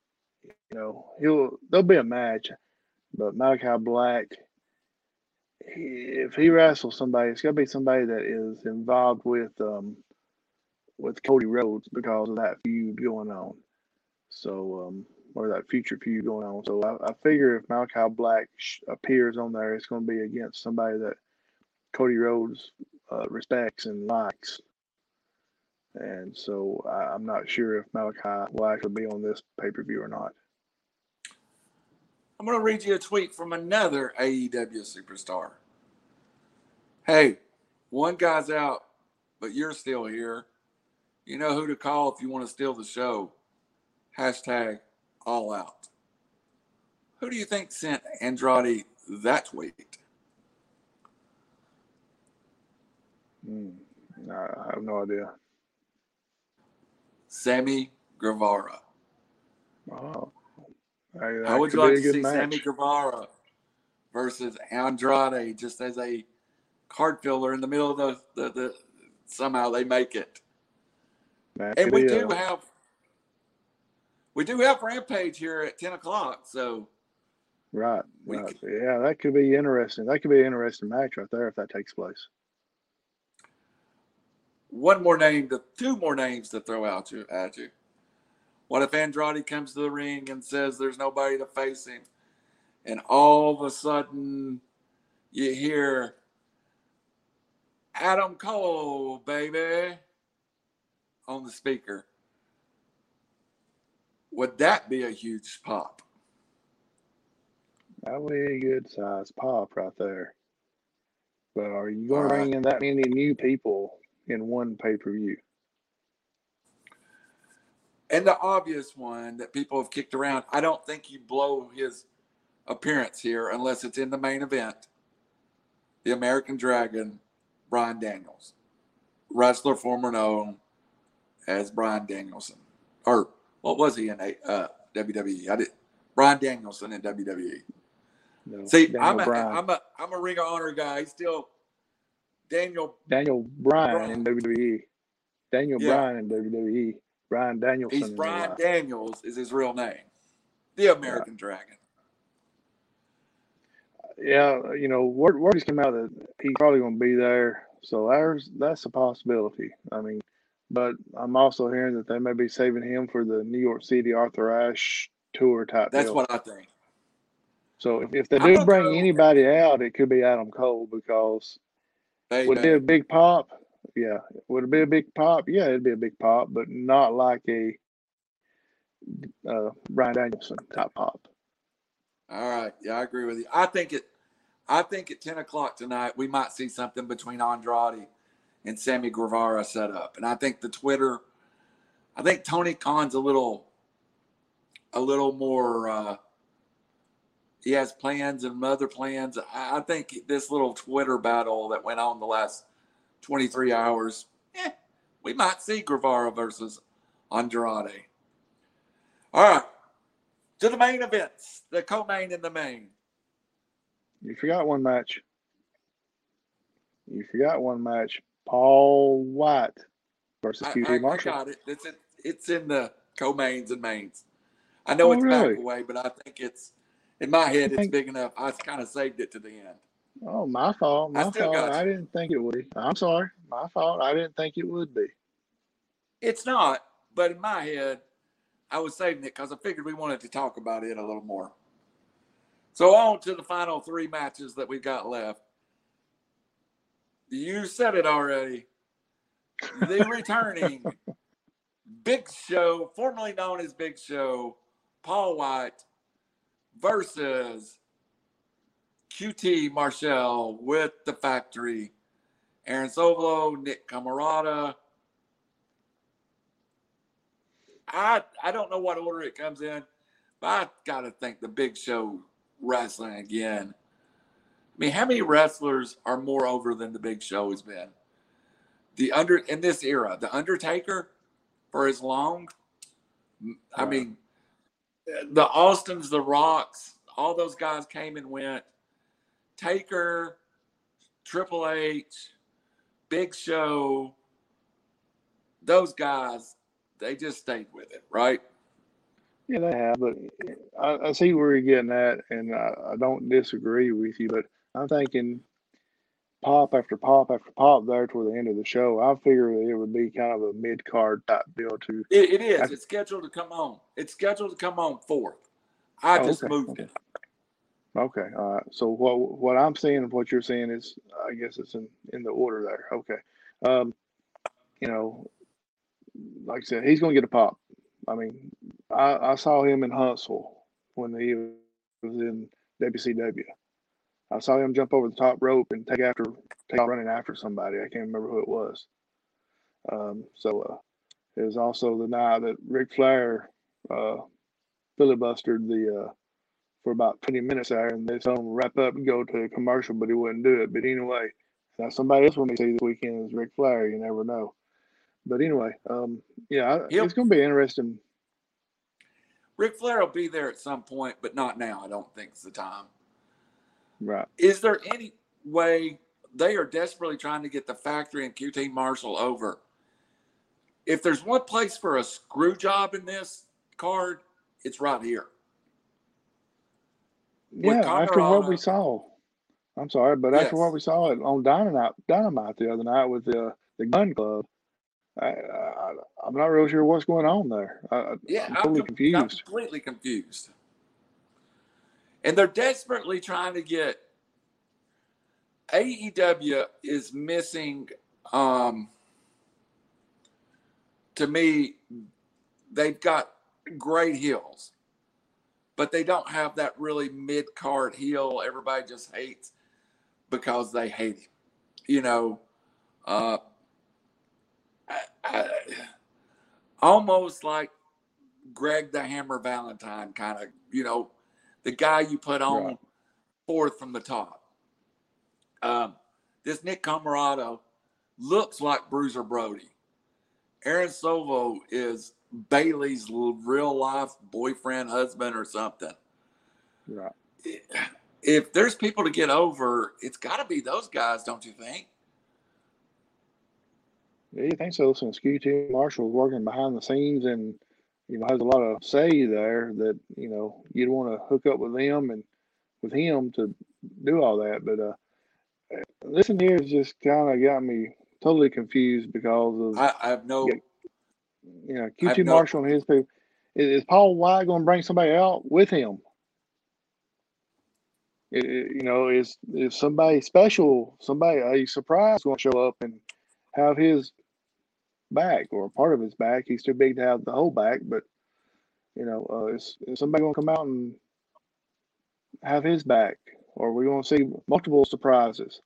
know, he'll there'll be a match, but Malachi Black, if he wrestles somebody, it's got to be somebody that is involved with um with Cody Rhodes because of that feud going on. So, um, or that future feud going on. So I, I figure if Malachi Black sh- appears on there, it's going to be against somebody that Cody Rhodes uh, respects and likes. And so I, I'm not sure if Malachi will actually be on this pay per view or not. I'm going to read you a tweet from another AEW superstar. Hey, one guy's out, but you're still here. You know who to call if you want to steal the show. Hashtag all out. Who do you think sent Andrade that tweet? Hmm, I, I have no idea. Sammy Guevara. Oh, How would you like to see match. Sammy Guevara versus Andrade just as a card filler in the middle of the, the, the somehow they make it. That And we do have we do have Rampage here at ten o'clock. So right, right. could- Yeah, that could be interesting. That could be an interesting match right there if that takes place. one more name to two more names to throw out you at you. What if Andrade comes to the ring and says there's nobody to face him, and all of a sudden you hear Adam Cole, baby, on the speaker? Would that be a huge pop? That would be a good size pop right there. But are you going to bring in that many new people in one pay per view? And the obvious one that people have kicked around, I don't think you blow his appearance here unless it's in the main event. The American Dragon, Brian Daniels, wrestler former known as Bryan Danielson, or what was he in a uh, WWE? I did Bryan Danielson in WWE. No, See, Daniel I'm a, Bryan. I'm a I'm a Ring of Honor guy. He's still Daniel. Daniel Bryan Bryan. in WWE. Daniel Yeah. Bryan in WWE. Bryan Danielson. He's Brian. Daniels is his real name. The American Dragon. Uh, yeah, you know, word, word just came out that he's probably going to be there. So there's that's a possibility. I mean, but I'm also hearing that they may be saving him for the New York City Arthur Ashe tour type That's deal. what I think. So if, if they do bring go- anybody out, it could be Adam Cole because it be a big pop? Yeah. Would it be a big pop? Yeah, it'd be a big pop, but not like a uh, Bryan Danielson type pop. All right. Yeah, I agree with you. I think it. I think at ten o'clock tonight we might see something between Andrade and Sammy Guevara set up, and I think the Twitter. I think Tony Khan's a little, a little more. Uh, he has plans and other plans. I think this little Twitter battle that went on the last twenty three hours. Eh, we might see Guevara versus Andrade. All right. To the main events, the co-main and the main. You forgot one match. You forgot one match. Paul Wight versus QT I, I got it. It's in, it's in the co-mains and mains. I know Oh, it's really? back away, but I think it's in my head. It's big enough. I kind of saved it to the end. Oh, my fault. I My still fault. I didn't think it would be. I'm sorry. My fault. I didn't think it would be. It's not, but in my head, I was saving it because I figured we wanted to talk about it a little more. So on to the final three matches that we've got left. You said it already. The (laughs) returning Big Show, formerly known as Big Show, Paul Wight versus QT Marshall with the factory. Aaron Sovolo, Nick Comoroto. I I don't know what order it comes in, but I gotta think the Big Show wrestling again. I mean, how many wrestlers are more over than the Big Show has been? The under in this era, the Undertaker for as long. I uh, mean, the Austins, the Rocks, all those guys came and went. Taker, Triple H, Big Show, those guys, they just stayed with it, right? Yeah, they have, but I, I see where you're getting at, and I, I don't disagree with you. But I'm thinking pop after pop after pop there toward the end of the show. I figured it would be kind of a mid card type deal to. It, it is. I- It's scheduled to come on. It's scheduled to come on fourth. I Oh, just okay, moved it. Okay, all right. So what what I'm seeing and what you're seeing is, I guess it's in in the order there. Okay, um, you know, like I said, he's going to get a pop. I mean, I, I saw him in Huntsville when he was in WCW. I saw him jump over the top rope and take after, take running after somebody. I can't remember who it was. Um, so uh, it was also the night that Ric Flair uh, filibustered the uh, for about 20 minutes there, and they told him wrap up and go to a commercial, but he wouldn't do it. But anyway, now somebody else we may see this weekend is Ric Flair. You never know. But anyway, um, yeah, He'll- it's going to be interesting. Ric Flair will be there at some point, but not now. I don't think it's the time. Right. Is there any way they are desperately trying to get the factory and QT Marshall over? If there's one place for a screw job in this card, it's right here. Yeah, after what we saw. I'm sorry, but after what we saw it on Dynamite, Dynamite the other night with the the Gunn Club, I, I, I'm not really sure what's going on there. I, Yeah, I'm totally com- confused. I'm completely confused. And they're desperately trying to get AEW is missing um to me they've got great heels but they don't have that really mid-card heel everybody just hates because they hate him you know uh I, I, almost like Greg the Hammer Valentine kind of, you know, the guy you put on Right. fourth from the top. Um, this Nick Comoroto looks like Bruiser Brody. Aaron Sovo is Bailey's real life boyfriend, husband, or something. Right. If there's people to get over, it's got to be those guys, don't you think? Yeah, you think so? Since QT Marshall's working behind the scenes and you know has a lot of say there, that you know you'd want to hook up with them and with him to do all that. But uh, this in here has just kind of got me totally confused because of I, I have no. You know QT no- Marshall and his people. Is, is Paul Wight going to bring somebody out with him? I- I- you know, is is somebody special, somebody a surprise going to show up and have his back or part of his back? He's too big to have the whole back, but you know, uh, is, is somebody going to come out and have his back, or are we going to see multiple surprises?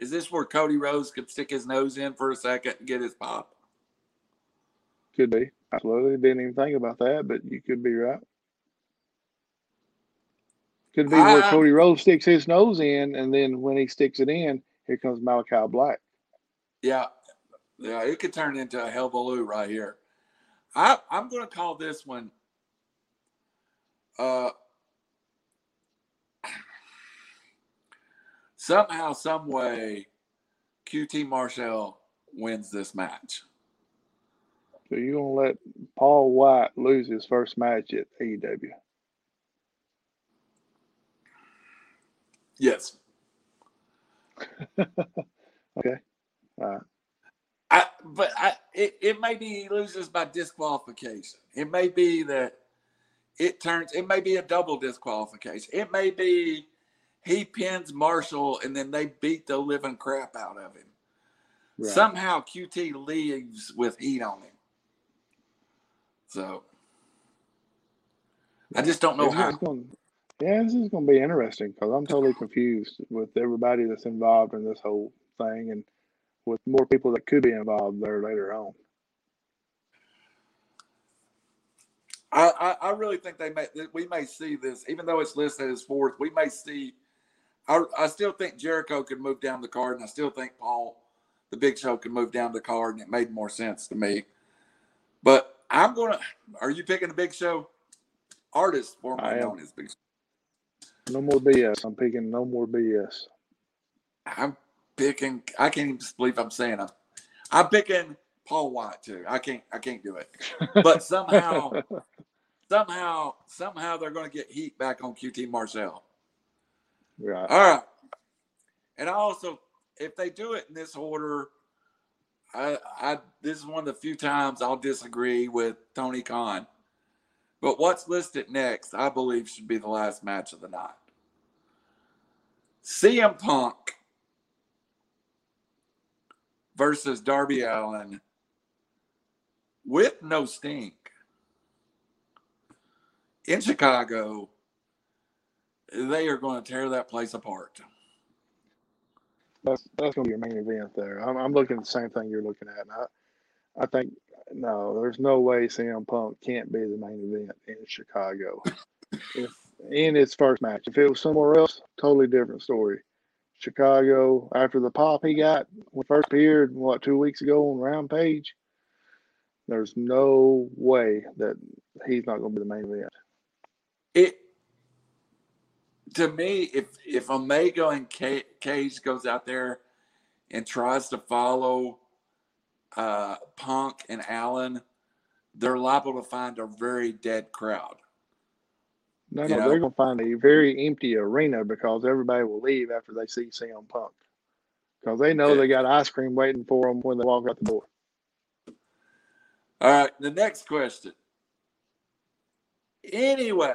Is this where Cody Rhodes could stick his nose in for a second and get his pop? Could be. Absolutely. Didn't even think about that, but you could be right. Could be where Cody Rhodes sticks his nose in, and then when he sticks it in, here comes Malachi Black. Yeah, yeah, it could turn into a hullabaloo right here. I, I'm going to call this one. Uh, somehow, some way, QT Marshall wins this match. So you gonna let Paul Wight lose his first match at AEW? Yes. (laughs) okay. All right. I, but I, it, it may be he loses by disqualification. It may be that it turns, it may be a double disqualification. It may be he pins Marshall and then they beat the living crap out of him. Right. Somehow QT leaves with heat on him. So I just don't know how. Gonna, yeah, this is going to be interesting because I'm totally confused with everybody that's involved in this whole thing and with more people that could be involved there later on. I, I, I really think they may we may see this, even though it's listed as fourth, we may see I, I still think Jericho could move down the card, and I still think Paul, the Big Show, could move down the card, and it made more sense to me. But I'm gonna. Are you picking the Big Show? Artist formerly known as Big. Show. No more BS. I'm picking no more BS. I'm picking. I can't even believe I'm saying I'm. I'm picking Paul Wight too. I can't. I can't do it. But somehow, (laughs) somehow, somehow they're going to get heat back on QT Marshall. Right. All right. And also, if they do it in this order, I, I this is one of the few times I'll disagree with Tony Khan. But what's listed next, I believe, should be the last match of the night. CM Punk versus Darby Allin with no stink in Chicago they are going to tear that place apart. That's that's to be your main event there. I'm, I'm looking at the same thing you're looking at. I, I think no, there's no way CM Punk can't be the main event in Chicago. if in its first match, if it was somewhere else, totally different story. Chicago after the pop he got when first appeared what two weeks ago on Rampage. There's no way that he's not going to be the main event. It to me, if if Omega and Cage goes out there and tries to follow uh, Punk and Allin, they're liable to find a very dead crowd. No, no, know? they're going to find a very empty arena because everybody will leave after they see CM Punk because they know yeah. they got ice cream waiting for them when they walk out the door. All right, the next question. Anyway,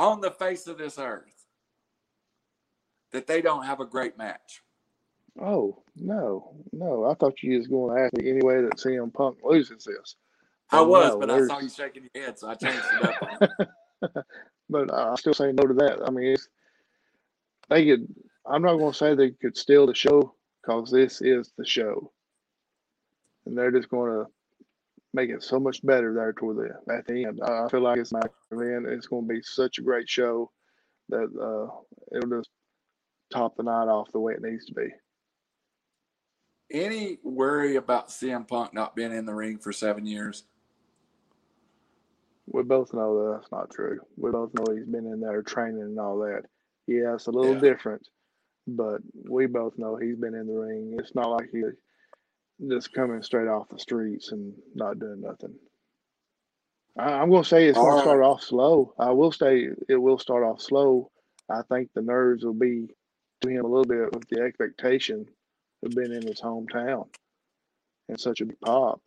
on the face of this earth that they don't have a great match? Oh no, no! I thought you was going to ask me any way that CM Punk loses this. I oh, was, no, but there's... I saw you shaking your head, so I changed it up. (laughs) but I still say no to that. I mean, they could. I'm not going to say they could steal the show because this is the show, and they're just going to make it so much better there toward the at the end. I feel like it's my event. It's going to be such a great show that uh, it'll just top the night off the way it needs to be. Any worry about CM Punk not being in the ring for seven years? We both know that that's not true. We both know he's been in there training and all that. Yeah, it's a little yeah. different, but we both know he's been in the ring. It's not like he just coming straight off the streets and not doing nothing. I, am going to say it's going to start off slow. I will say it will start off slow. I think the nerves will be to him a little bit with the expectation of being in his hometown and such a big pop.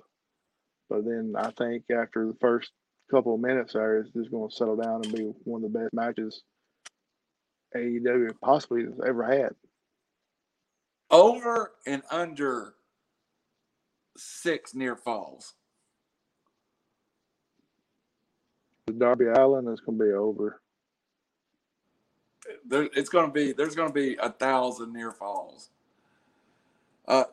But then I think after the first couple of minutes there, it's just going to settle down and be one of the best matches AEW possibly has ever had. Over and under six near falls. Darby Allin is going to be over. There, it's going to be there's going to be a thousand near falls. Uh,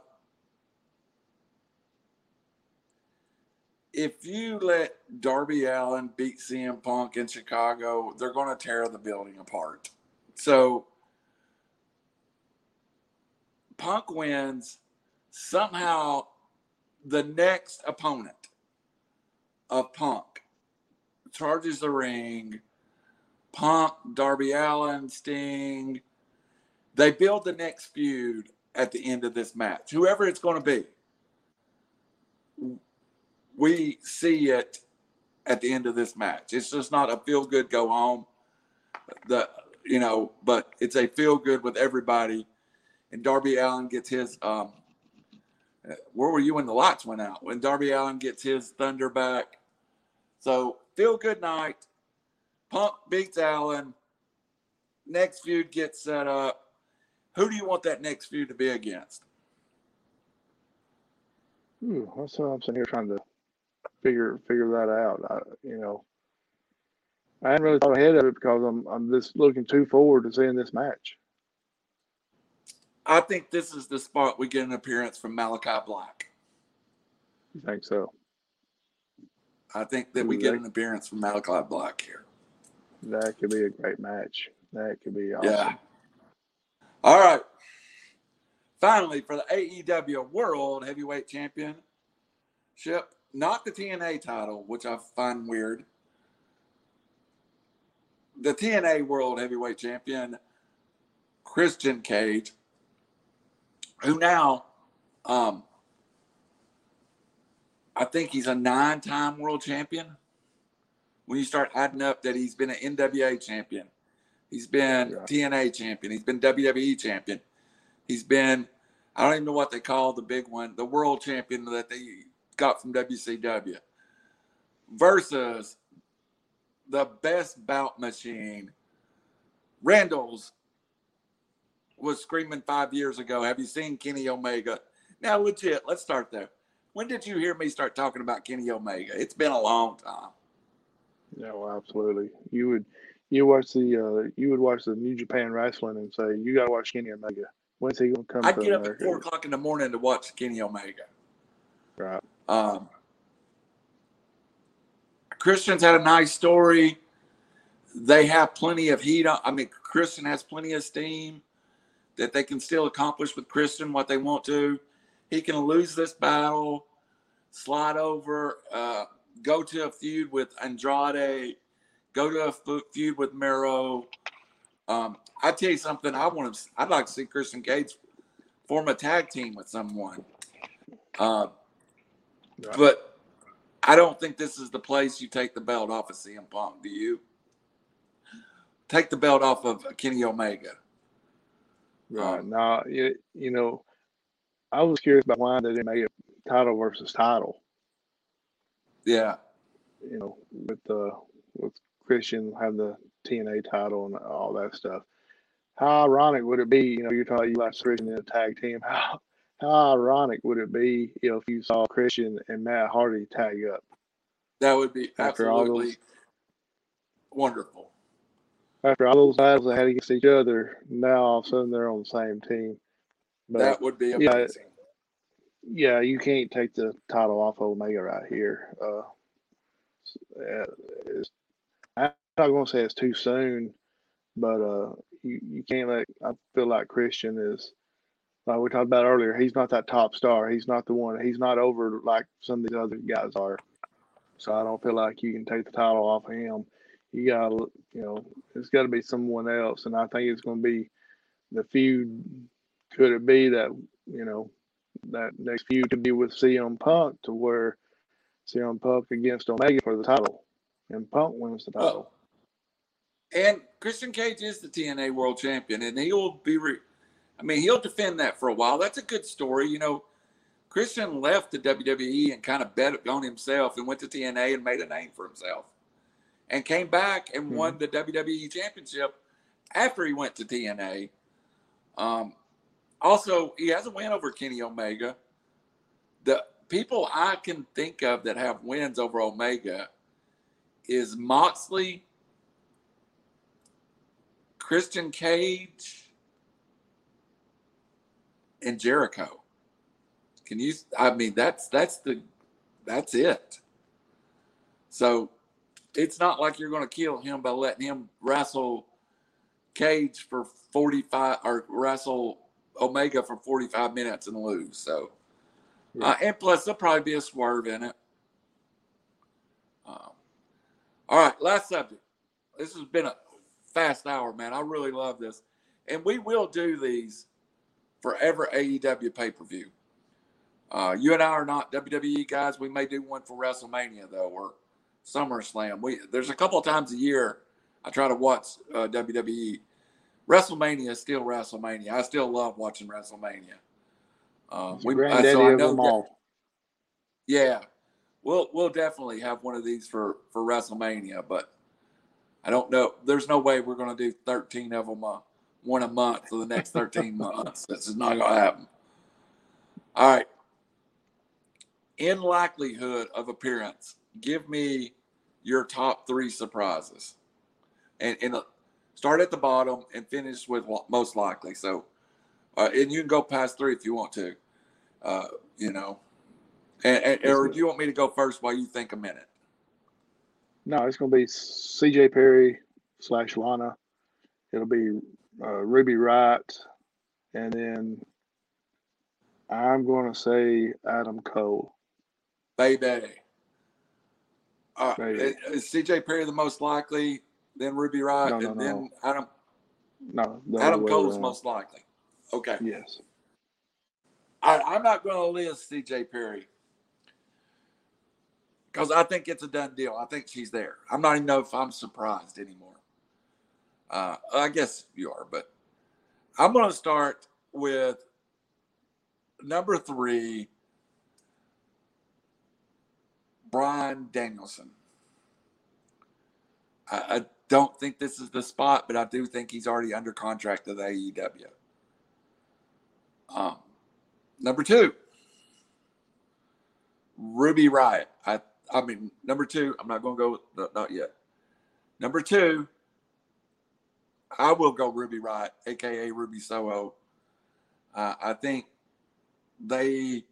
if you let Darby Allin beat CM Punk in Chicago, they're going to tear the building apart. So Punk wins. Somehow the next opponent of Punk charges the ring. Punk, Darby Allin, Sting. They build the next feud at the end of this match, whoever it's going to be. we see it at the end of this match. It's just not a feel good go home. The you know, but it's a feel good with everybody. And Darby Allin gets his um where were you when the lights went out? When Darby Allin gets his thunder back. So feel good night. Punk beats Allin. Next feud gets set up. Who do you want that next feud to be against? Ooh, that's what I'm sitting here trying to figure figure that out. I, you know, I hadn't really thought ahead of it because I'm I'm just looking too forward to seeing this match. I think this is the spot we get an appearance from Malachi Black. You think so? I think that we get an appearance from Malachi Black here. That could be a great match. That could be awesome. Yeah. All right. Finally, for the AEW World Heavyweight Championship, not the TNA title, which I find weird. The TNA World Heavyweight Champion, Christian Cage, who now, um, I think he's a nine time world champion. When you start adding up that he's been an NWA champion, he's been yeah. TNA champion, he's been WWE champion, he's been, I don't even know what they call the big one, the world champion that they got from WCW versus the best bout machine. Randall's was screaming five years ago. Have you seen Kenny Omega? Now, legit, let's start there. When did you hear me start talking about Kenny Omega? It's been a long time. Yeah, well, absolutely. You would you watch the uh, you would watch the New Japan wrestling and say you got to watch Kenny Omega. When's he gonna come? I get up at four o'clock in the morning to watch Kenny Omega. Right. Um, Christian's had a nice story. They have plenty of heat. I mean, Christian has plenty of steam that they can still accomplish with Christian what they want to. He can lose this battle, slide over, uh, go to a feud with Andrade, go to a feud with Miro. Um, I tell you something. I want to. I'd like to see Christian Cage form a tag team with someone. Uh, right. But I don't think this is the place you take the belt off of CM Punk. Do you? Take the belt off of Kenny Omega. Right. Um, now, you, you know, I was curious about why they didn't make it title versus title. Yeah. You know, with the with Christian having the TNA title and all that stuff. How ironic would it be? You know, you're talking you like Christian in a tag team. (laughs) How how ironic would it be you know, if you saw Christian and Matt Hardy tag up? That would be After absolutely wonderful after all those battles they had against each other, now all of a sudden they're on the same team. But, that would be amazing. Yeah, yeah, you can't take the title off Omega right here. Uh, I'm not going to say it's too soon, but uh, you, you can't let. I feel like Christian is like we talked about earlier. He's not that top star. He's not the one. He's not over like some of these other guys are. So I don't feel like you can take the title off of him you got you know, it's got to be someone else. And I think it's going to be the feud. Could it be that, you know, that next feud could be with CM Punk to where CM Punk against Omega for the title and Punk wins the title? Oh. and Christian Cage is the TNA World Champion, and he'll be, re- I mean, he'll defend that for a while. That's a good story. You know, Christian left the WWE and kind of bet on himself and went to TNA and made a name for himself and came back and mm-hmm. won the WWE Championship after he went to TNA. Um, also, he has a win over Kenny Omega. The people I can think of that have wins over Omega is Moxley, Christian Cage, and Jericho. Can you? I mean, that's that's the that's it. So it's not like you're going to kill him by letting him wrestle Cage for 45 or wrestle Omega for 45 minutes and lose. So, yeah. uh, and plus, there'll probably be a swerve in it. Um, all right, last subject. This has been a fast hour, man. I really love this. And we will do these forever AEW pay per view. Uh, you and I are not WWE guys. We may do one for WrestleMania though, or SummerSlam. We there's a couple of times a year I try to watch uh, WWE. WrestleMania is still WrestleMania. I still love watching WrestleMania. Um, we, granddaddy so of them all. Yeah, we'll we'll definitely have one of these for for WrestleMania, but I don't know. There's no way we're going to do 13 of them, uh, one a month for the next 13 (laughs) months. This is not going to happen. All right. In likelihood of appearance, give me your top three surprises, and, and uh, start at the bottom and finish with most likely. So, uh, and you can go past three if you want to. Uh, you know, and, and, or do you want me to go first while you think a minute? No, it's going to be C.J. Perry slash Lana. It'll be uh, Ruby Riott, and then I'm going to say Adam Cole. Baby. Uh, Baby. Is C.J. Perry the most likely? Then Ruby Riott, no, no, and no. then Adam. No, Adam Cole's most likely. Okay. Yes. I, I'm not going to list C.J. Perry because I think it's a done deal. I think she's there. I'm not even know if I'm surprised anymore. Uh, I guess you are, but I'm going to start with number three, Bryan Danielson. I, I, don't think this is the spot, but I do think he's already under contract with AEW. Um, number two, Ruby Riott. I I mean, number two, I'm not going to go, no, not yet. Number two, I will go Ruby Riott, aka Ruby Soho. Uh, I think they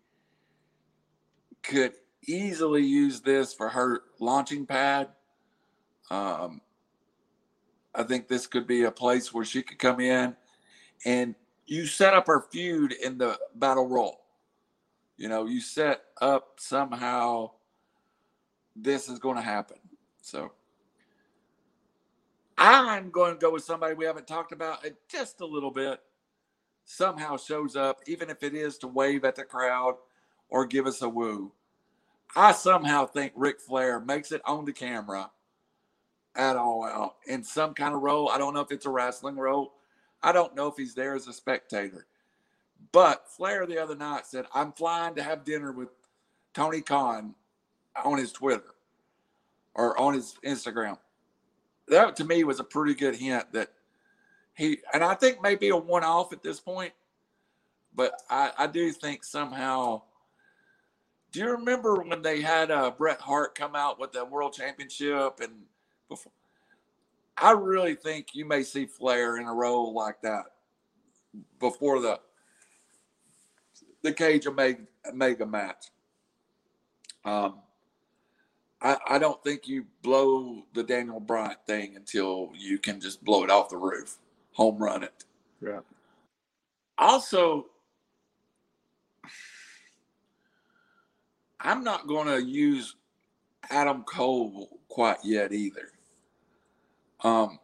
could easily use this for her launching pad. Um, I think this could be a place where she could come in and you set up her feud in the battle royal. You know, you set up somehow this is going to happen. So I'm going to go with somebody we haven't talked about just a little bit. Somehow shows up, even if it is to wave at the crowd or give us a woo. I somehow think Ric Flair makes it on the camera at all out in some kind of role. I don't know if it's a wrestling role. I don't know if he's there as a spectator. But Flair the other night said, I'm flying to have dinner with Tony Khan on his Twitter or on his Instagram. That to me was a pretty good hint that he, and I think maybe a one off at this point, but I, I do think somehow. Do you remember when they had uh, Bret Hart come out with the World Championship and before? I really think you may see Flair in a role like that before the the Cage Omega, Omega match. Um, I, I don't think you blow the Daniel Bryan thing until you can just blow it off the roof, home run it. Yeah. Also, I'm not going to use Adam Cole quite yet either. Um,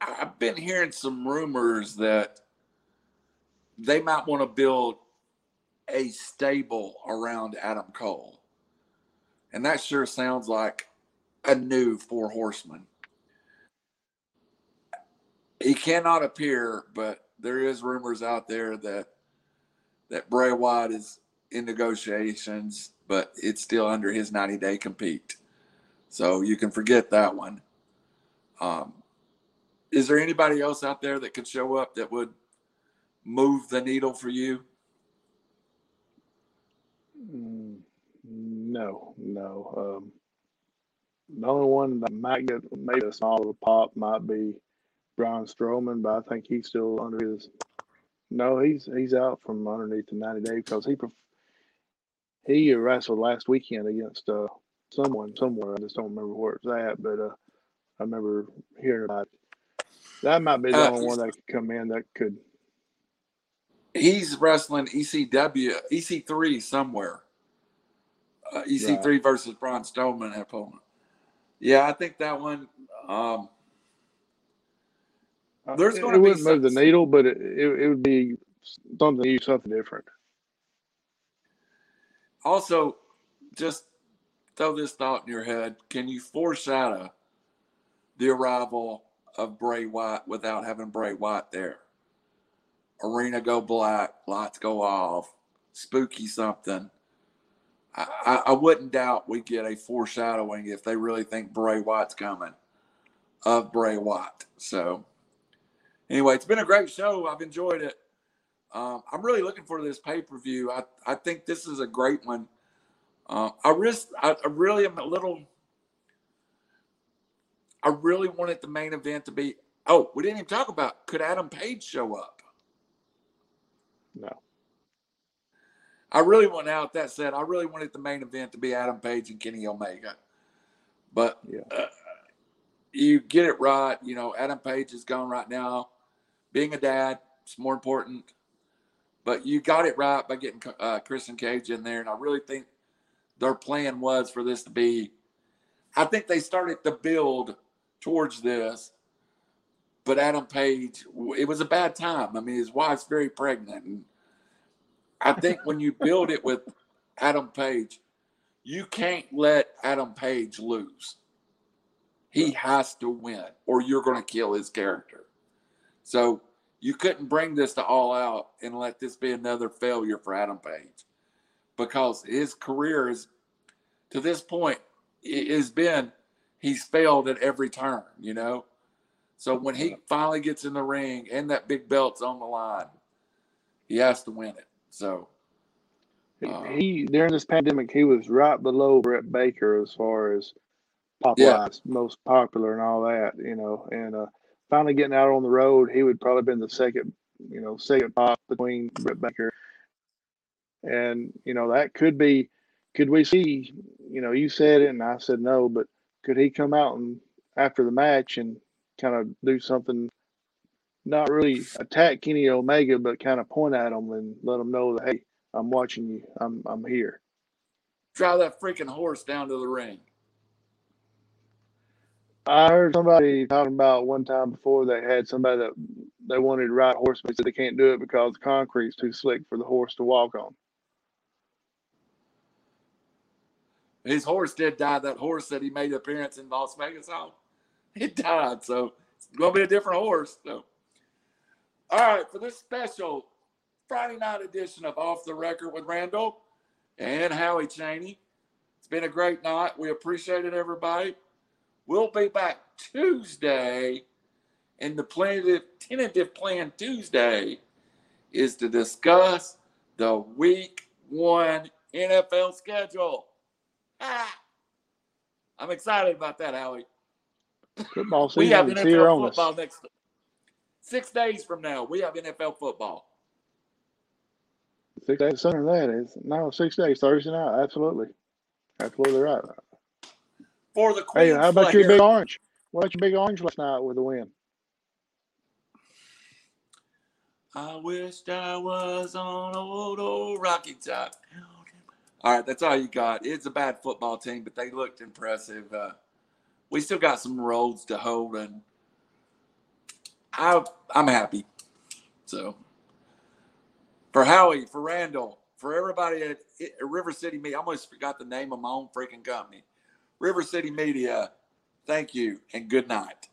I've been hearing some rumors that they might want to build a stable around Adam Cole. And that sure sounds like a new Four Horsemen. He cannot appear, but there is rumors out there that that Bray Wyatt is in negotiations, but it's still under his 90 day compete. So you can forget that one. Um, is there anybody else out there that could show up that would move the needle for you? Mm, no, no. Um, the only one that might get maybe a small of pop might be Braun Strowman, but I think he's still under his. No, he's he's out from underneath the ninety day because he he wrestled last weekend against uh someone somewhere. I just don't remember where it's at, but uh, I remember hearing about it. That might be the uh, only one that could come in that could. He's wrestling ECW EC3 somewhere uh, EC3 right. versus Braun Strowman opponent. Yeah, I think that one. Um, uh, there's going to be wouldn't move the needle, but it, it, it would be something new, something different. Also, just throw this thought in your head. Can you foreshadow the arrival of Bray Wyatt without having Bray Wyatt there? Arena go black, lights go off, spooky something. I, I, I wouldn't doubt we get a foreshadowing if they really think Bray Wyatt's coming of Bray Wyatt. So, anyway, it's been a great show. I've enjoyed it. Um, I'm really looking for this pay per view. I, I think this is a great one. Uh, I risk. I, I really am a little. I really wanted the main event to be. Oh, we didn't even talk about could Adam Page show up? No. I really want out. That said, I really wanted the main event to be Adam Page and Kenny Omega, but Yeah. uh, you get it right. You know, Adam Page is gone right now. Being a dad, it's more important. But you got it right by getting uh, Christian Cage in there, and I really think their plan was for this to be. I think they started to build towards this, but Adam Page, it was a bad time. I mean, his wife's very pregnant, and I think when you build it with Adam Page, you can't let Adam Page lose. He has to win, or you're going to kill his character. So you couldn't bring this to all out and let this be another failure for Adam Page because his career is to this point it has been he's failed at every turn, you know. So when he finally gets in the ring and that big belt's on the line, he has to win it. So He- Uh, he during this pandemic he was right below Britt Baker as far as pop Yeah. most popular and all that, you know. And uh, finally getting out on the road, he would probably been the second, you know, second pop between Britt Baker. And you know that could be, could we see? You know, you said it and I said no, but could he come out and after the match and kind of do something? Not really attack Kenny Omega, but kind of point at him and let him know that hey, I'm watching you. I'm I'm here. drive that freaking horse down to the ring. I heard somebody talking about one time before they had somebody that they wanted to ride horse, but said they can't do it because the concrete's too slick for the horse to walk on. His horse did die. That horse that he made appearance in Las Vegas on, (laughs) it died. So it's to be a different horse. So, all right, for this special Friday night edition of Off the Record with Randall and Howie Cheney, it's been a great night. We appreciate it, everybody. We'll be back Tuesday, and the tentative, tentative plan Tuesday is to discuss the Week One NFL schedule. Ah, I'm excited about that, Howie. Football We season have is here NFL football next six days from now. We have NFL football. Six days sooner than that is no six days Thursday night. Absolutely, absolutely right. For the Hey, how about your big orange? What about your big orange last night with the win? I wished I was on old old Rocky Top. All right, that's all you got. It's a bad football team, but they looked impressive. Uh, we still got some roads to hold, and I, I'm happy. So, for Howie, for Randall, for everybody at River City Media, I almost forgot the name of my own freaking company. River City Media, thank you and good night.